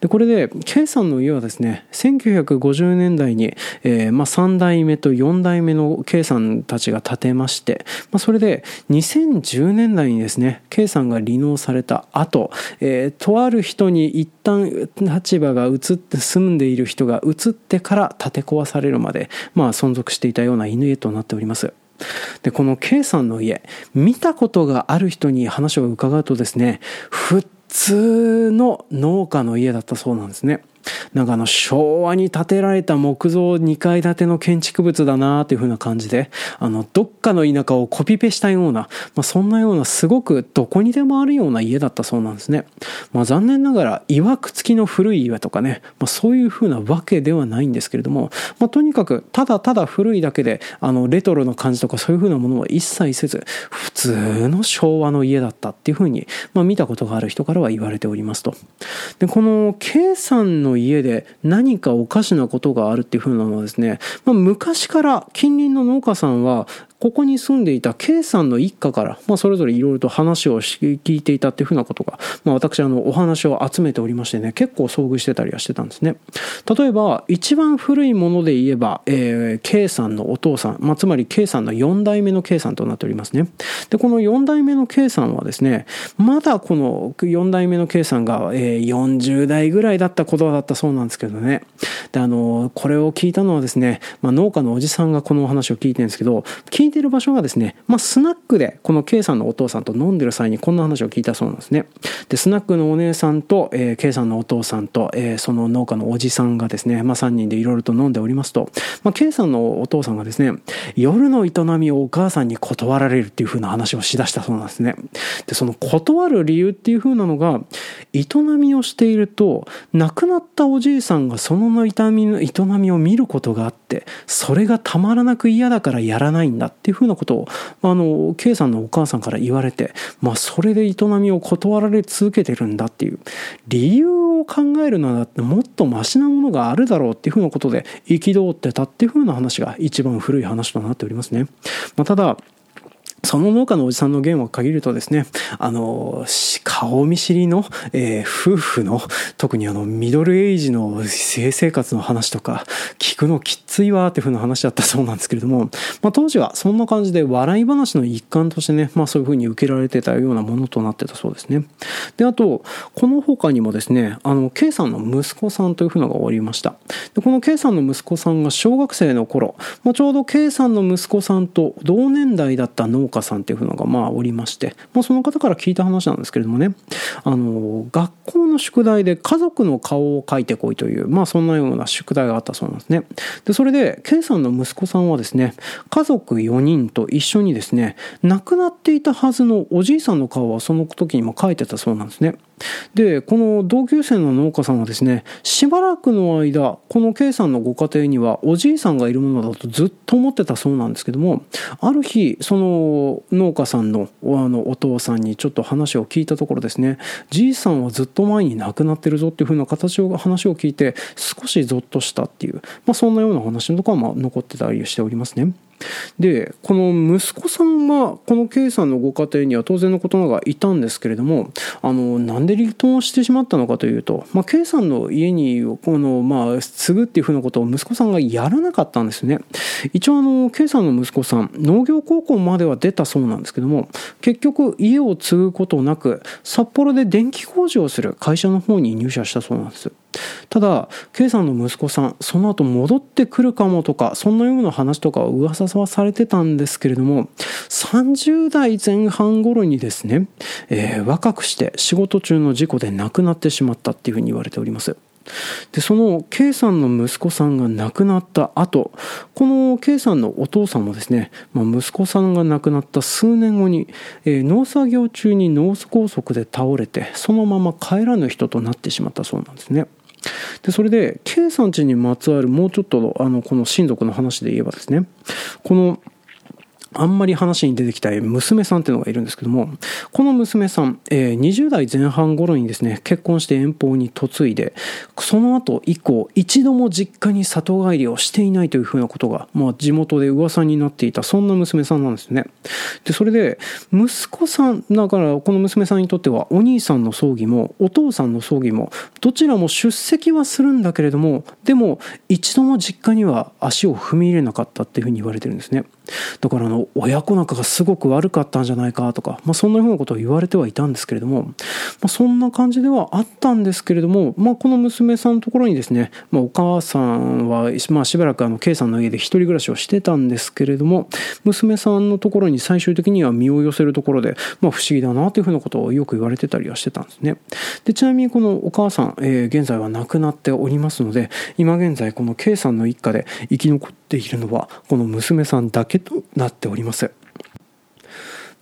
でこれで K さんの家はですね1950年代に、えーまあ、3代目と4代目の K さんたちが建てまして、まあ、それで2010年代にですね K さんが離農された後、えー、とある人に一旦立場が移って住んでいる人が移ってから建て壊されるまで、まあ、存続していたような犬家となっております。で、この K さんの家、見たことがある人に話を伺うとですね、ふっ通の農家の家だったそうなんですね。なんかあの昭和に建てられた木造2階建ての建築物だなっていう風な感じで、あの、どっかの田舎をコピペしたような、まあ、そんなようなすごくどこにでもあるような家だったそうなんですね。まあ、残念ながら、曰く付きの古い家とかね、まあ、そういう風なわけではないんですけれども、まあ、とにかく、ただただ古いだけで、あの、レトロの感じとかそういう風なものは一切せず、普通の昭和の家だったっていう風に、まあ、見たことがある人からは言われておりますと。で、この K さんの家で何かおかしなことがあるっていうふうなのはですね、まあ、昔から近隣の農家さんはここに住んでいた K さんの一家から、まあ、それぞれいろいろと話を聞いていたっていうふうなことが、まあ、私あのお話を集めておりましてね結構遭遇してたりはしてたんですね。例えば一番古いもので言えば、えー、K さんのお父さん、まあ、つまり K さんの4代目の K さんとなっておりますね。でこの4代目の K さんはですねまだこの4代目の K さんが、えー、40代ぐらいだったことだったそうなんですけどね。であのこれを聞いたのはですね、まあ、農家のおじさんがこのお話を聞いてるんですけど聞いてる場所がですね、まあ、スナックでこの K さんのお父さんと飲んでる際にこんな話を聞いたそうなんですね。で、スナックのお姉さんと、えー、K さんのお父さんと、えー、その農家のおじさんがですね、まあ、3人でいろいろと飲んでおりますと、まあ、K さんのお父さんがですね、夜の営みをお母さんに断られるっていう風な話をしだしたそうなんですね。で、その断る理由っていう風なのが、営みをしていると、亡くなったおじいさんがその営みの営みを見ることがあって、それがたまらなく嫌だからやらないんだってっていうふうなことを、あの、K さんのお母さんから言われて、まあ、それで営みを断られ続けてるんだっていう、理由を考えるのだってもっとマシなものがあるだろうっていうふうなことで憤ってたっていうふうな話が一番古い話となっておりますね。まあ、ただ、その農家のおじさんの言を限るとですね、あの、顔見知りの、えー、夫婦の、特にあの、ミドルエイジの性生活の話とか、聞くのきついわーっていう風な話だったそうなんですけれども、まあ当時はそんな感じで笑い話の一環としてね、まあそういう風に受けられてたようなものとなってたそうですね。で、あと、この他にもですね、あの、K さんの息子さんという風のがおりました。で、この K さんの息子さんが小学生の頃、まあ、ちょうど K さんの息子さんと同年代だった農家さんっていうのがまあおりまして、まあその方から聞いた話なんですけれどもね、あの、学校の宿題で家族の顔を描いてこいという、まあそんなような宿題があったそうなんですね。で、それで、K さんの息子さんはですね、家族4人と一緒にですね、亡くなっていたはずのおじいさんの顔はその時にも描いてたそうなんですね。で、この同級生の農家さんはですね、しばらくの間、この K さんのご家庭にはおじいさんがいるものだとずっと思ってたそうなんですけども、ある日、その農家さんのあのお父さんにちょっと話を聞いたところですね、じいさんはずっと前に亡くなってるぞっていうふうな形を、話を聞いて、少しゾッとしたっていう、まあそんなような話のとかはま残ってたりしておりますね。でこの息子さんはこの K さんのご家庭には当然のことながらいたんですけれどもあのなんで離婚してしまったのかというと、まあ、K さんの家にこの、まあ、継ぐっていうふうなことを息子さんがやらなかったんですね。一応あの K さんの息子さん農業高校までは出たそうなんですけども結局家を継ぐことなく札幌で電気工事をする会社の方に入社したそうなんです。ただ K さんの息子さんその後戻ってくるかもとかそんなような話とか噂はされてたんですけれども30代前半頃にですね、えー、若くして仕事中の事故で亡くなってしまったっていうふうに言われておりますでその K さんの息子さんが亡くなった後この K さんのお父さんもですね、まあ、息子さんが亡くなった数年後に、えー、農作業中に脳梗塞で倒れてそのまま帰らぬ人となってしまったそうなんですね。でそれで K さん家にまつわるもうちょっとあのこの親族の話で言えばですねこのあんまり話に出てきたい娘さんっていうのがいるんですけども、この娘さん、え、20代前半頃にですね、結婚して遠方に嫁いで、その後以降、一度も実家に里帰りをしていないというふうなことが、まあ地元で噂になっていた、そんな娘さんなんですね。で、それで、息子さん、だからこの娘さんにとっては、お兄さんの葬儀も、お父さんの葬儀も、どちらも出席はするんだけれども、でも、一度も実家には足を踏み入れなかったっていうふうに言われてるんですね。だからあの親子仲がすごく悪かったんじゃないかとか、まあ、そんなふうなことを言われてはいたんですけれども、まあ、そんな感じではあったんですけれども、まあ、この娘さんのところにですね、まあ、お母さんは、まあ、しばらくあの K さんの家で一人暮らしをしてたんですけれども娘さんのところに最終的には身を寄せるところで、まあ、不思議だなというふうなことをよく言われてたりはしてたんですね。でちなみにこのお母さん、えー、現在は亡くなっておりますので今現在この K さんの一家で生き残っているのはこの娘さんだけとなっております。おります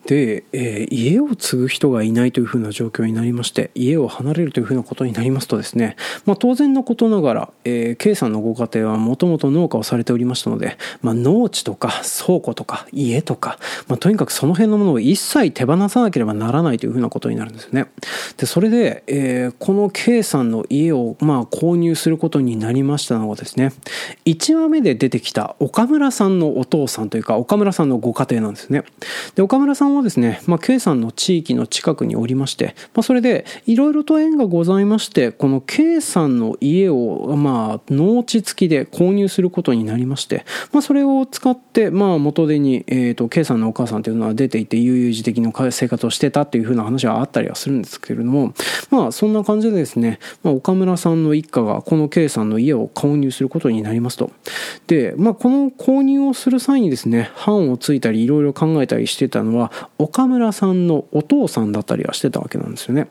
で、えー、家を継ぐ人がいないというふうな状況になりまして家を離れるというふうなことになりますとですね、まあ、当然のことながら、えー、K さんのご家庭はもともと農家をされておりましたので、まあ、農地とか倉庫とか家とか、まあ、とにかくその辺のものを一切手放さなければならないというふうなことになるんですね。でそれで、えー、この K さんの家を、まあ、購入することになりましたのがですね1話目で出てきた岡村さんのお父さんというか岡村さんのご家庭なんですね。で岡村さんはですね、まあ、K さんの地域の近くにおりまして、まあ、それでいろいろと縁がございましてこの K さんの家を、まあ、農地付きで購入することになりまして、まあ、それを使って、まあ、元手に、えーと、K さんのお母さんというのは出ていて悠々自適の生活をしてたっていうふうな話はあったりはするんですけれどもまあそんな感じでですね、まあ、岡村さんの一家がこの K さんの家を購入することになりますと。で、まあ、この購入をする際にですね版をついたりいろいろ考えたりしてたのは岡村さんのお父さんだったりはしてたわけなんですよね。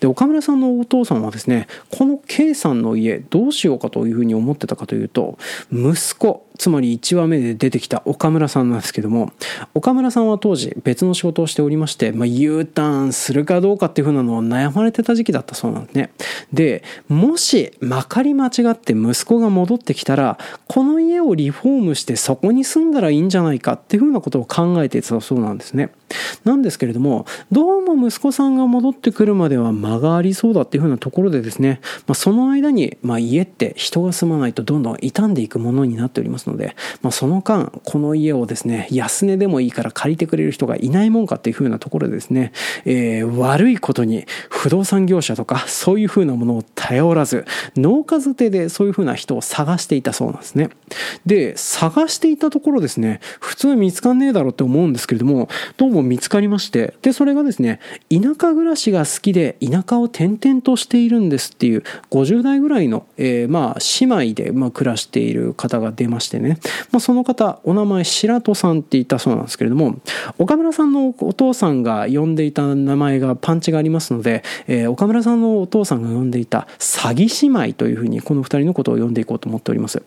で、岡村さんのお父さんはですね、この K さんの家どうしようかというふうに思ってたかというと、息子、つまり1話目で出てきた岡村さんなんですけども、岡村さんは当時別の仕事をしておりまして、まあ、U ターンするかどうかっていう風なのを悩まれてた時期だったそうなんですね。で、もしまかり間違って息子が戻ってきたら、この家をリフォームしてそこに住んだらいいんじゃないかっていう風なことを考えていたそうなんですね。なんですけれども、どうも息子さんが戻ってくるまでは間がありそうだっていう風なところでですね、まあ、その間に、まあ、家って人が住まないとどんどん傷んでいくものになっておりますので、まあ、その間、この家をですね、安値でもいいから借りてくれる人がいないもんかっていう風なところでですね、えー、悪いことに不動産業者とかそういう風なものを頼らず、農家づてでそういう風な人を探していたそうなんですね。で、探していたところですね、普通見つかんねえだろうって思うんですけれども、どうも見つかりまして、で、それがですね、田舎暮らしが好きで田舎を転々としているんですっていう50代ぐらいの、えー、まあ姉妹でま暮らしている方が出ましてね、まあ、その方お名前白戸さんって言ったそうなんですけれども岡村さんのお父さんが呼んでいた名前がパンチがありますので、えー、岡村さんのお父さんが呼んでいた詐欺姉妹というふうにこの2人のことを呼んでいこうと思っております。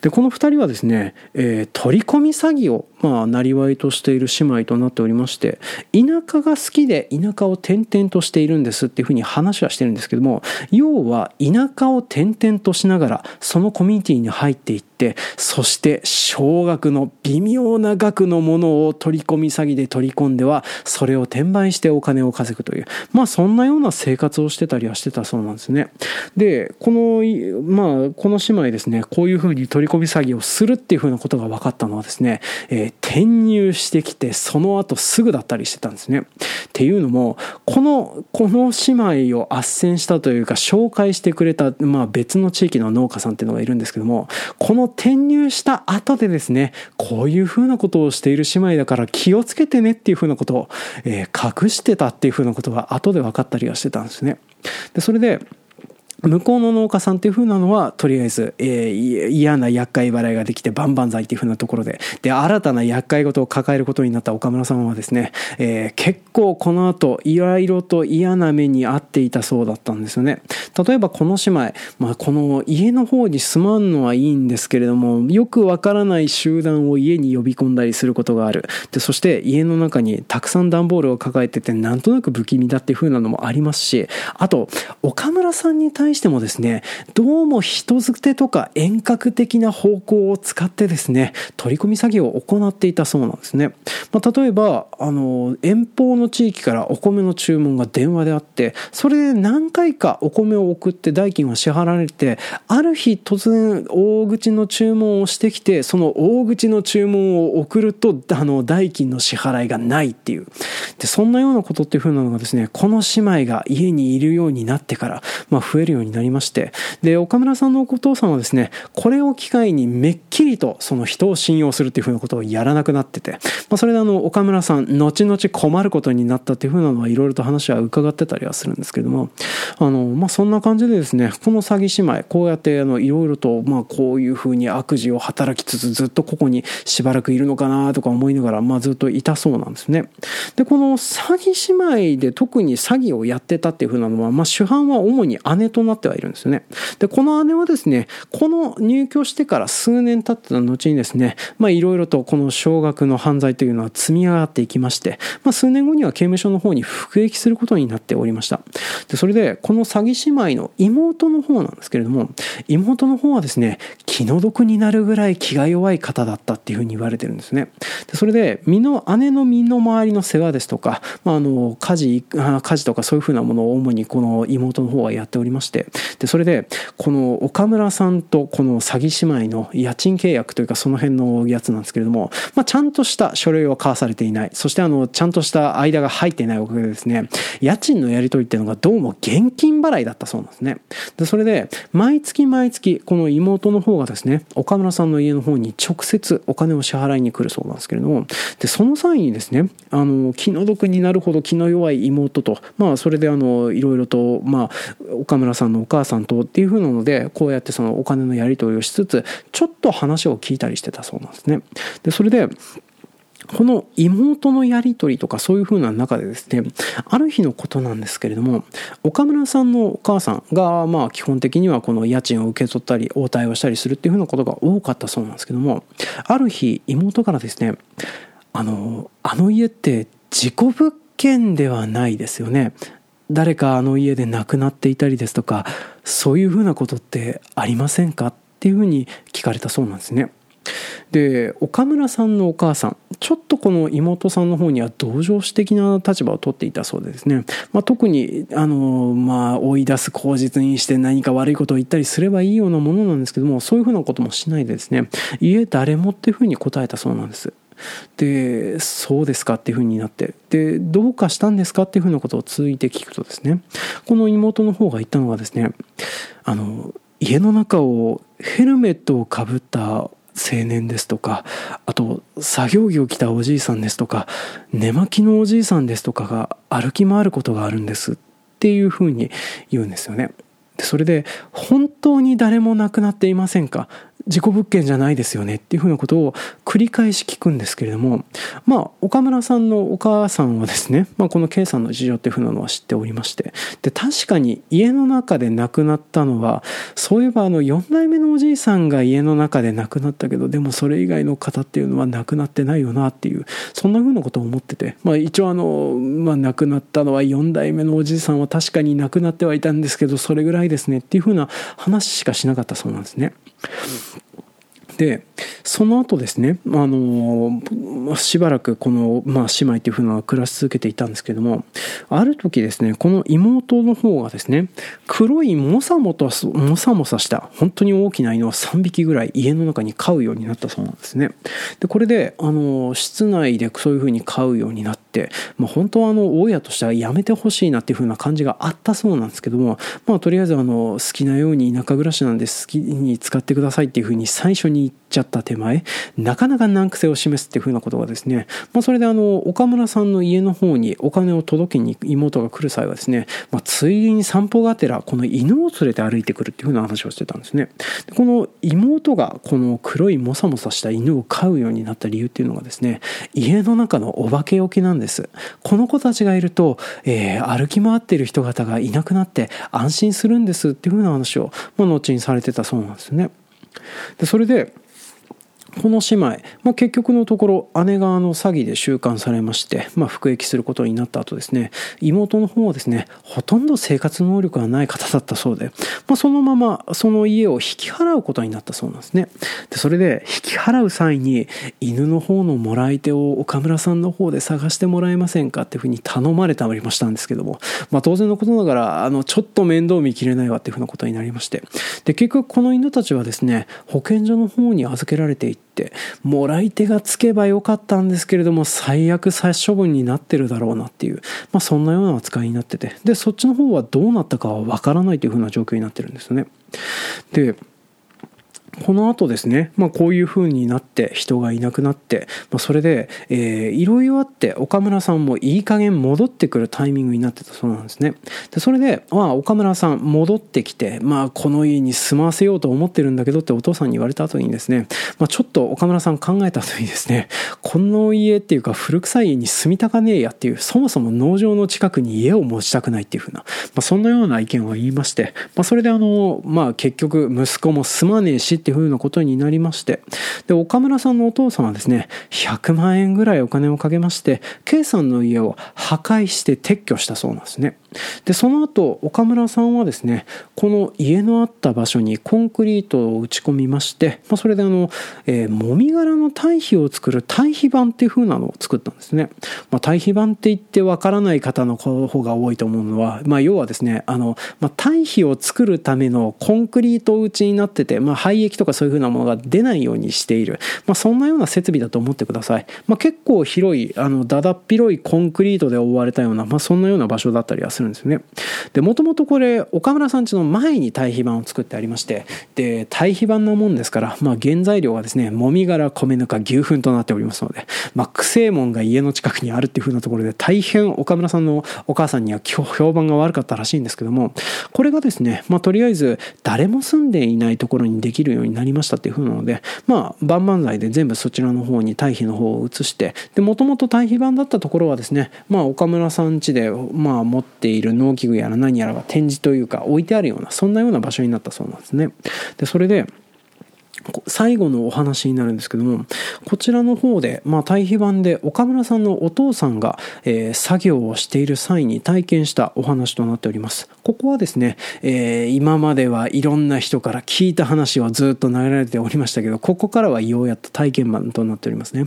でこの2人はですね、えー、取り込み詐欺をまあ、なりわいとしている姉妹となっております。して、田舎が好きで田舎を転々としているんですっていうふうに話はしてるんですけども要は田舎を転々としながらそのコミュニティに入っていってそして少額の微妙な額のものを取り込み詐欺で取り込んではそれを転売してお金を稼ぐというまあそんなような生活をしてたりはしてたそうなんですね。でこのまあこの姉妹ですねこういうふうに取り込み詐欺をするっていうふうなことが分かったのはですね、えー、転入してきてその後すぐだったりしてたんですね。っていうのもこのこの姉妹を斡旋したというか紹介してくれた、まあ、別の地域の農家さんっていうのがいるんですけどもこの転入した後でですねこういうふうなことをしている姉妹だから気をつけてねっていうふうなことを、えー、隠してたっていうふうなことが後で分かったりはしてたんですね。でそれで向こうの農家さんっていう風なのはとりあえず、えー、嫌な厄介払いができて万々歳っていう風なところで。で新たな厄介事を抱えることになった岡村さんはですね、えー、結構この後いろいろと嫌な目に遭っていたそうだったんですよね。例えばこの姉妹、まあ、この家の方に住まんのはいいんですけれどもよくわからない集団を家に呼び込んだりすることがある。でそして家の中にたくさん段ボールを抱えててなんとなく不気味だっていう風なのもありますしあと岡村さんに対してもですね、どうも人づてとか遠隔的な方向を使ってですね、取り込み作業を行っていたそうなんですね。まあ、例えば、あの、遠方の地域からお米の注文が電話であって、それで何回かお米を送って代金は支払われて、ある日突然大口の注文をしてきて、その大口の注文を送ると、あの、代金の支払いがないっていう。で、そんなようなことっていうふうなのがですね、この姉妹が家にいるようになってから、まあ、増えるようようになりまして、で、岡村さんのお父さんはですね、これを機会にめっきりとその人を信用するっていうふうなことをやらなくなってて、まあ、それであの、岡村さん、後々困ることになったっていうふうなのはいろいろと話は伺ってたりはするんですけども、あの、まあ、そんな感じでですね、この詐欺姉妹、こうやってあの、いろいろと、まあ、こういうふうに悪事を働きつつ、ずっとここにしばらくいるのかなとか思いながら、まあ、ずっといたそうなんですね。で、この詐欺姉妹で特に詐欺をやってたっていうふうなのは、まあ、主犯は主に姉となってはいるんですよね。で、この姉はですね、この入居してから数年経った後にですね、まあいろいろとこの少額の犯罪というのは積み上がっていきまして、まあ数年後には刑務所の方に服役することになっておりました。で、それで、この詐欺姉妹の妹の方なんですけれども、妹の方はですね、気の毒になるぐらい気が弱い方だったっていうふうに言われてるんですね。でそれで、身の、姉の身の回りの世話ですとか、まああの、家事、家事とかそういうふうなものを主にこの妹の方はやっておりまして、で、それで、この岡村さんとこの詐欺姉妹の家賃契約というかその辺のやつなんですけれども、まあ、ちゃんとした書類は交わされていない。そしてあの、ちゃんとした間が入っていないおかげでですね、家賃のやり取りっていうのがどうも現金払いだったそうなんですね。で、それで、毎月毎月、この妹の方がですね、岡村さんの家の方に直接お金を支払いに来るそうなんですけれども、で、その際にですね、あの、気の毒になるほど気の弱い妹と、まあ、それであの、いろいろと、まあ、岡村さんのお母さんとっていう風なので、こうやってそのお金のやり取りをしつつちょっと話を聞いたりしてたそうなんですね。でそれでこの妹のやり取りとかそういう風な中でですね、ある日のことなんですけれども、岡村さんのお母さんが、まあ基本的にはこの家賃を受け取ったり、応対をしたりするっていう風なことが多かったそうなんですけども、ある日妹からですね、あの、あの家って事故物件ではないですよね。誰かあの家で亡くなっていたりですとかそういうふうなことってありませんか？っていうふうに聞かれたそうなんですね。で岡村さんのお母さんちょっとこの妹さんの方には同情視的な立場を取っていたそうでですね、まあ、特にあの、まあ、追い出す口実にして何か悪いことを言ったりすればいいようなものなんですけどもそういうふうなこともしないでですね家誰もっていうふうに答えたそうなんです。でそうですかっていうふうになってでどうかしたんですかっていうふうなことを続いて聞くとですねこの妹の方が言ったのがですねあの家の中をヘルメットをかぶった青年ですとかあと作業着を着たおじいさんですとか寝巻きのおじいさんですとかが歩き回ることがあるんですっていうふうに言うんですよね。それで本当に誰も亡くなっていませんか？事故物件じゃないですよねっていうふうなことを繰り返し聞くんですけれども、まあ、岡村さんのお母さんはですね、まあ、この K さんの事情っていうふうなのは知っておりまして、で、確かに家の中で亡くなったのは、そういえばあの4代目のおじいさんが家の中で亡くなったけど、でもそれ以外の方っていうのは亡くなってないよなっていう、そんなふうなことを思ってて、まあ一応あの、まあ亡くなったのは4代目のおじいさんは確かに亡くなってはいたんですけど、それぐらいですねっていうふうな話しかしなかったそうなんですね。でその後ですねあのしばらくこの、まあ、姉妹っていうふうな暮らし続けていたんですけどもある時ですねこの妹の方がですね黒いもさもともさもさした本当に大きな犬を3匹ぐらい家の中に飼うようになったそうなんですね。でこれであの室内でそういうふうに飼うようになっ、まあ、本当はあの大家としてはやめてほしいなっていうふうな感じがあったそうなんですけどもまあとりあえずあの好きなように田舎暮らしなんで好きに使ってくださいっていうふうに最初に言っちゃった手前なかなか難癖を示すっていうふうなことがですね、まあ、それであの岡村さんの家の方にお金を届けに妹が来る際はですね、まあ、ついでに散歩がてらこの犬を連れて歩いてくるっていうふうな話をしてたんですね。この妹がこの黒いモサモサした犬を飼うようになった理由っていうのがですね家の中のお化け置きなんです。この子たちがいると、えー、歩き回っている人方がいなくなって安心するんですっていうふうな話を、まあ、後にされてたそうなんですね。でそれでこの姉妹、まあ、結局のところ姉があの詐欺で収監されまして、まあ、服役することになった後ですね妹の方はですねほとんど生活能力がない方だったそうで、まあ、そのままその家を引き払うことになったそうなんですね。でそれで引き払う際に犬の方のもらい手を岡村さんの方で探してもらえませんかっていうふうに頼まれたりもしたんですけども、まあ、当然のことながらあのちょっと面倒見きれないわっていうふうなことになりましてで結局この犬たちはですね保健所の方に預けられていてもらい手がつけばよかったんですけれども最悪殺処分になってるだろうなっていう、まあ、そんなような扱いになってて。でそっちの方はどうなったかはわからないというふうな状況になってるんですよね。でこの後ですね、まあ、こういう風になって人がいなくなって、まあ、それで、えー、いろいろあって岡村さんもいい加減戻ってくるタイミングになってたそうなんですね。でそれで、まあ、岡村さん戻ってきて、まあ、この家に住ませようと思ってるんだけどってお父さんに言われた後にですね、まあ、ちょっと岡村さん考えた後にですね、この家っていうか古臭い家に住みたかねえやっていう、そもそも農場の近くに家を持ちたくないっていう風な、まあ、そんなような意見を言いまして、まあ、それであの、まあ、結局息子も住まねえしっていうふうなことになりまして、で、岡村さんのお父さんはですね、100万円ぐらいお金をかけまして、K さんの家を破壊して撤去したそうなんですね。で、その後、岡村さんはですね、この家のあった場所にコンクリートを打ち込みまして、まあ、それであの、えー、もみ殻の堆肥を作る堆肥板っていう風なのを作ったんですね。まあ、堆肥板って言ってわからない方の方が多いと思うのは、まあ、要はですね、あの、まあ、堆肥を作るためのコンクリート打ちになってて、まあ、廃液とかそういう風なものが出ないようにしている、まあ、そんなような設備だと思ってください。まあ、結構広い、あの、だだっ広いコンクリートで覆われたような、まあ、そんなような場所だったりはするんですよね。で、もともとこれ、岡村さんちの前に堆肥板を作ってありまして、で、堆肥板なもんですから、まあ、原材料はですね、もみ殻、米ぬか、牛糞となっておりますので、まあ、くせ門が家の近くにあるっていう風なところで、大変岡村さんのお母さんには評判が悪かったらしいんですけども、これがですね、まあ、とりあえず、誰も住んでいないところにできるようになりましたっていう風なので、まあ、万々歳で全部そちらの方に堆肥の方を移して、で、もともと堆肥板だったところはですね、まあ、岡村さん家で、まあ、持ってている農機具やら何やらが展示というか置いてあるような、そんなような場所になったそうなんですね。で、それで、最後のお話になるんですけども、こちらの方で、まあ、対比版で岡村さんのお父さんが、えー、作業をしている際に体験したお話となっております。ここはですね、えー、今まではいろんな人から聞いた話はずっと流れられておりましたけど、ここからはようやっと体験版となっておりますね。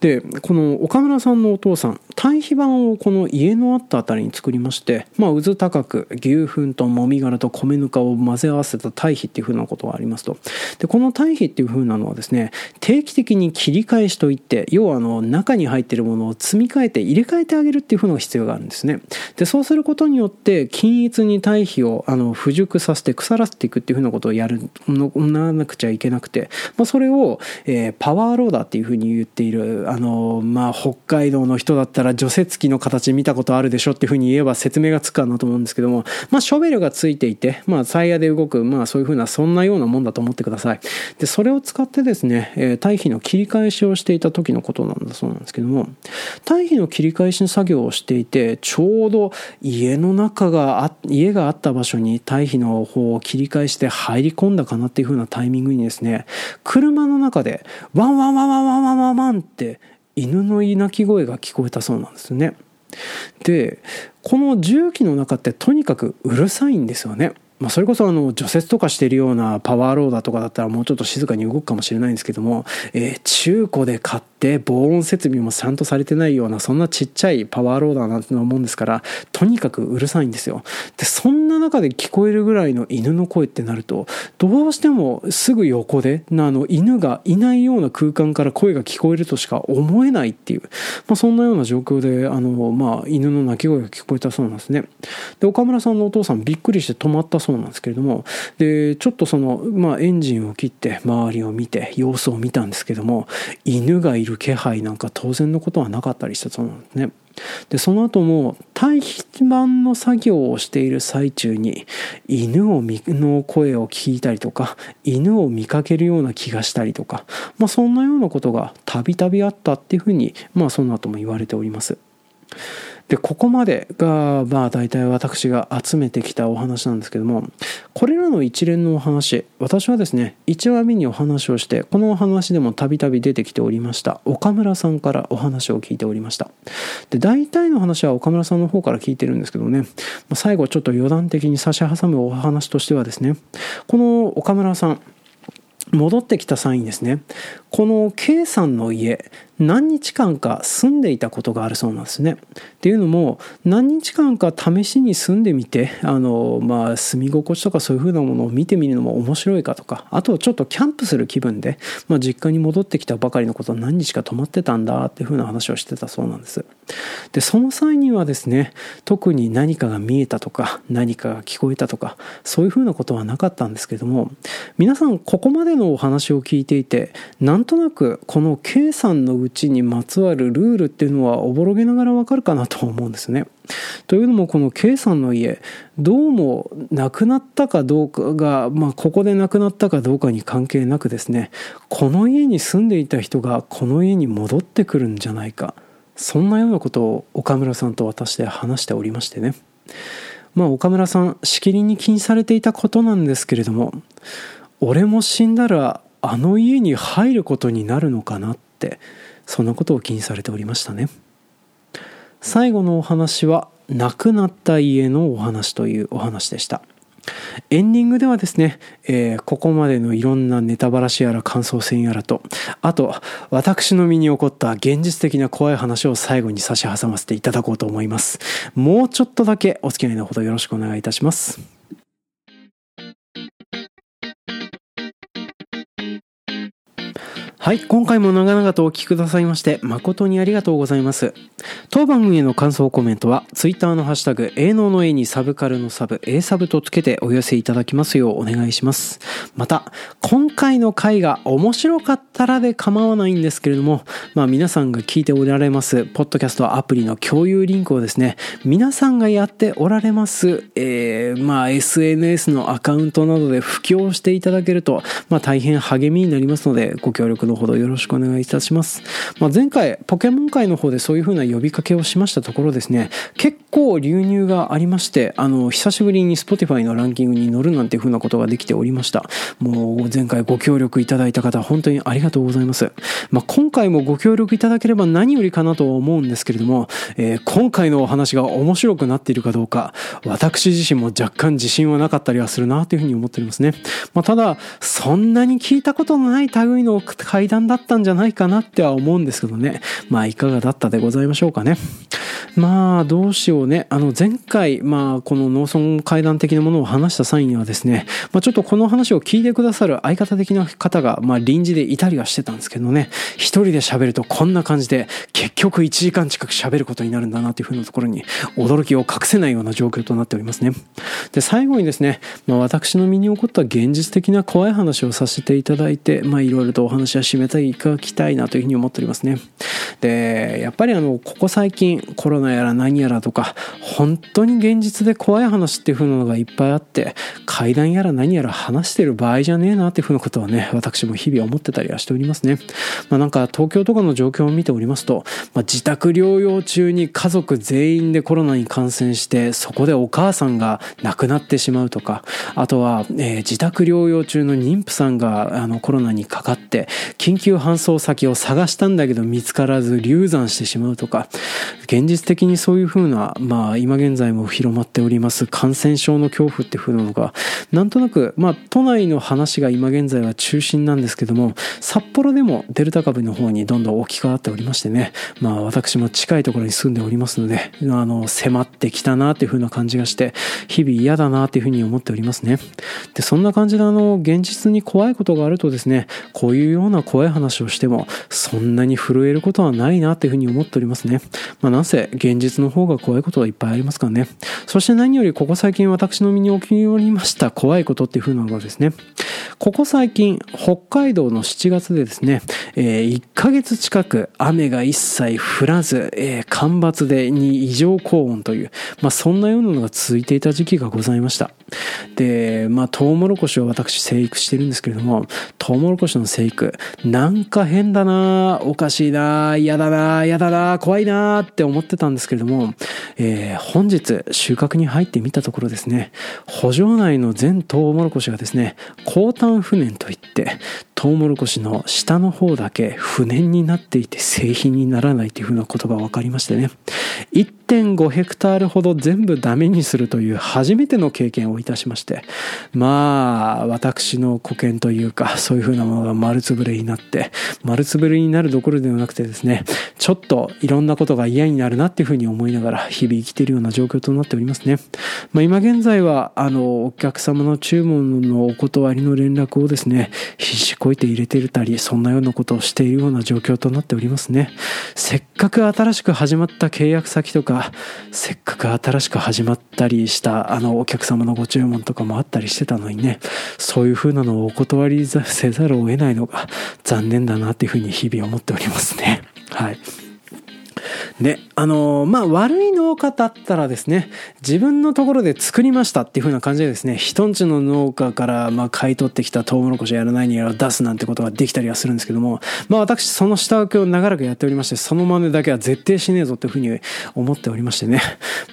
でこの岡村さんのお父さん堆肥板をこの家のあった辺りに作りまして、まあ、渦高く牛糞ともみ殻と米ぬかを混ぜ合わせた堆肥っていう風なことがありますと。でこの堆肥っていう風なのはですね定期的に切り返しといって要はあの中に入っているものを積み替えて入れ替えてあげるっていう風な必要があるんですね。でそうすることによって均一に堆肥をあの腐熟させて腐らせていくっていう風なことをやるのならなくちゃいけなくて、まあ、それを、えー、パワーローダーっていう風に言っっている、あの、まあ、北海道の人だったら除雪機の形見たことあるでしょっていうふうに言えば説明がつくかなと思うんですけども、まあ、ショベルがついていて、まあ、タイヤで動く、まあ、そういうふうな、そんなようなもんだと思ってください。で、それを使ってですね、えー、堆肥の切り返しをしていた時のことなんだそうなんですけども、堆肥の切り返しの作業をしていて、ちょうど家の中があ、家があった場所に堆肥の方を切り返して入り込んだかなっていう風なタイミングにですね、車の中でワンワンワンワンワンワンワンマンって犬の鳴き声が聞こえたそうなんですね。で、この重機の中ってとにかくうるさいんですよね。まあ、それこそあの除雪とかしてるようなパワーローダーとかだったらもうちょっと静かに動くかもしれないんですけども、えー、中古で買って防音設備もちゃんとされてないようなそんなちっちゃいパワーローダーなんてのもんですからとにかくうるさいんですよ。でそんな中で聞こえるぐらいの犬の声ってなるとどうしてもすぐ横であの犬がいないような空間から声が聞こえるとしか思えないっていう、まあ、そんなような状況であの、まあ、犬の鳴き声が聞こえたそうなんですね。で岡村さんのお父さんびっくりして止まったそうなんですけれどもでちょっとその、まあ、エンジンを切って周りを見て様子を見たんですけども犬がいる気配なんか当然のことはなかったりしたそうんですね。でその後も対比版の作業をしている最中に犬をの声を聞いたりとか犬を見かけるような気がしたりとか、まあ、そんなようなことがたびたびあったっていうふうに、まあ、その後も言われております。で、ここまでが、まあ大体私が集めてきたお話なんですけども、これらの一連のお話、私はですね、1話目にお話をして、このお話でもたびたび出てきておりました、岡村さんからお話を聞いておりました。で、大体の話は岡村さんの方から聞いてるんですけどね、最後ちょっと余談的に差し挟むお話としてはですね、この岡村さん、戻ってきた際にですね、この K さんの家、何日間か住んでいたことがあるそうなんですね。っていうのも何日間か試しに住んでみてあの、まあ、住み心地とかそういうふうなものを見てみるのも面白いかとかあとちょっとキャンプする気分で、まあ、実家に戻ってきたばかりのこと何日か泊まってたんだっていうふうな話をしてたそうなんです。でその際にはですね特に何かが見えたとか何かが聞こえたとかそういうふうなことはなかったんですけども皆さんここまでのお話を聞いていて何なんとなくこの K さんのうちにまつわるルールっていうのはおぼろげながらわかるかなと思うんですね。というのもこの K さんの家どうも亡くなったかどうかが、まあ、ここで亡くなったかどうかに関係なくですねこの家に住んでいた人がこの家に戻ってくるんじゃないかそんなようなことを岡村さんと私で話しておりましてねまあ岡村さんしきりに気にされていたことなんですけれども俺も死んだらあの家に入ることになるのかなってそんなことを気にされておりましたね最後のお話は亡くなった家のお話というお話でしたエンディングではですね、えー、ここまでのいろんなネタバラシやら感想戦やらと、あと、私の身に起こった現実的な怖い話を最後に差し挟ませていただこうと思います。もうちょっとだけお付き合いのほどよろしくお願いいたします。はい、今回も長々とお聞きくださいまして誠にありがとうございます。当番組への感想コメントは Twitter のハッシュタグ、営農の絵にサブカルのサブ、A サブとつけてお寄せいただきますようお願いします。また、今回の回が面白かったらで構わないんですけれども、まあ皆さんが聞いておられます、ポッドキャストアプリの共有リンクをですね、皆さんがやっておられます、えー、まあ SNS のアカウントなどで布教していただけると、まあ大変励みになりますので、ご協力のほどよろしくお願いいたします。まあ、前回、ポケモン界の方でそういう風な呼びかけをしましたところですね、結構流入がありまして、あの、久しぶりに Spotify のランキングに乗るなんていう風なことができておりました。もう前回ご協力いただいた方、本当にありがとうございます。まあ、今回もご協力いただければ何よりかなと思うんですけれども、えー、今回のお話が面白くなっているかどうか、私自身も若干自信はなかったりはするなというふうに思っておりますね。まあ、ただ、そんなに聞いたことのない類の階段だったんじゃないかなっては思うんですけどね。まあ、いかがだったでございましょうかね。まあ、どうしようね。あの、前回、まあ、この農村会談的なものを話した際にはですね、まあ、ちょっとこの話を聞いてくださる相方的な方が、まあ、臨時でいたりはしてたんですけどね、一人で喋るとこんな感じで、結局1時間近く喋ることになるんだなというふうなところに、驚きを隠せないような状況となっておりますね。で、最後にですね、まあ、私の身に起こった現実的な怖い話をさせていただいて、まあ、いろいろとお話は締めていただきたいなというふうに思っておりますね。で、やっぱりあの、ここ最近コロナやら何やらとか、本当に現実で怖い話っていう風なのがいっぱいあって、階段やら何やら話してる場合じゃねえなっていう風なことはね、私も日々思ってたりはしておりますね。まあなんか東京とかの状況を見ておりますと、まあ、自宅療養中に家族全員でコロナに感染して、そこでお母さんが亡くなってしまうとか、あとは、えー、自宅療養中の妊婦さんがあのコロナにかかって、緊急搬送先を探したんだけど見つからず流産してしまうとか、現実的にそういう風な、まあ今現在も広まっております。感染症の恐怖っていう風なのが、なんとなく、まあ都内の話が今現在は中心なんですけども、札幌でもデルタ株の方にどんどん置き換わっておりましてね、まあ私も近いところに住んでおりますので、あの、迫ってきたなっていう風な感じがして、日々嫌だなっていう風に思っておりますね。で、そんな感じであの、現実に怖いことがあるとですね、こういうような怖い話をしても、そんなに震えることはないなっていう風に思っておりますね。まあなんせ、現実の方が怖いことはいっぱいありますからね。そして何よりここ最近私の身に起きおりました怖いことっていう風なのがですね、ここ最近、北海道の7月でですね、えー、1ヶ月近く雨が一切降らず、えー、干ばつでに異常高温という、まあそんなようなのが続いていた時期がございました。で、まあトウモロコシを私生育してるんですけれども、トウモロコシの生育、なんか変だなおかしいな嫌だな嫌だな怖いなって思ってたんですけれども、えー、本日収穫に入ってみたところですね、補助内の全トウモロコシがですね、高炭不燃といって、トウモロコシの下の方だけ不燃になっていて製品にならないというふうなことが分かりましてね。1.5ヘクタールほど全部ダメにするという初めての経験をいたしまして、まあ、私の保険というか、そういうふうなものが丸つぶれになって、丸つぶれになるどころではなくてですね、ちょっといろんなことが嫌になるなっていうふうに思いながら日々生きているような状況となっておりますね。まあ今現在は、あの、お客様の注文のお断りの連絡をですね、必死いて入れてるたり、そんなようなことをしているような状況となっておりますね。せっかく新しく始まった契約先とか、せっかく新しく始まったりした、あの、お客様のご注文とかもあったりしてたのにね、そういう風なのをお断りせざるを得ないのが残念だなっていうふうに日々思っておりますね。はい。で、あのー、まあ、悪い農家だったらですね、自分のところで作りましたっていう風な感じでですね、人んちの農家から、まあ、買い取ってきたトウモロコシやらないにやら出すなんてことができたりはするんですけども、まあ、私、その下請けを長らくやっておりまして、その真似だけは絶対しねえぞっていう風に思っておりましてね、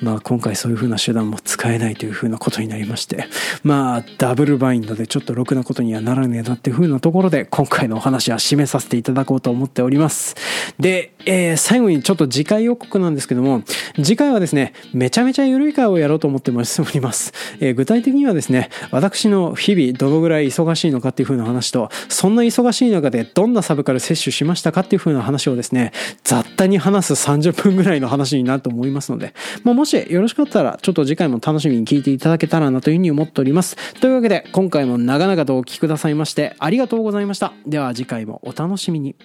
まあ、今回そういう風な手段も使えないという風なことになりまして、まあ、ダブルバインドでちょっとろくなことにはならねえなっていう風なところで、今回のお話は締めさせていただこうと思っております。で、えー、最後にちょっと次回予告なんですけども、次回はですね、めちゃめちゃ緩い会をやろうと思っております。えー、具体的にはですね、私の日々どのぐらい忙しいのかっていう風な話と、そんな忙しい中でどんなサブカル摂取しましたかっていう風な話をですね、雑多に話す30分ぐらいの話になると思いますので、まあ、もしよろしかったら、ちょっと次回も楽しみに聞いていただけたらなという風に思っております。というわけで、今回も長々とお聞きくださいまして、ありがとうございました。では次回もお楽しみに。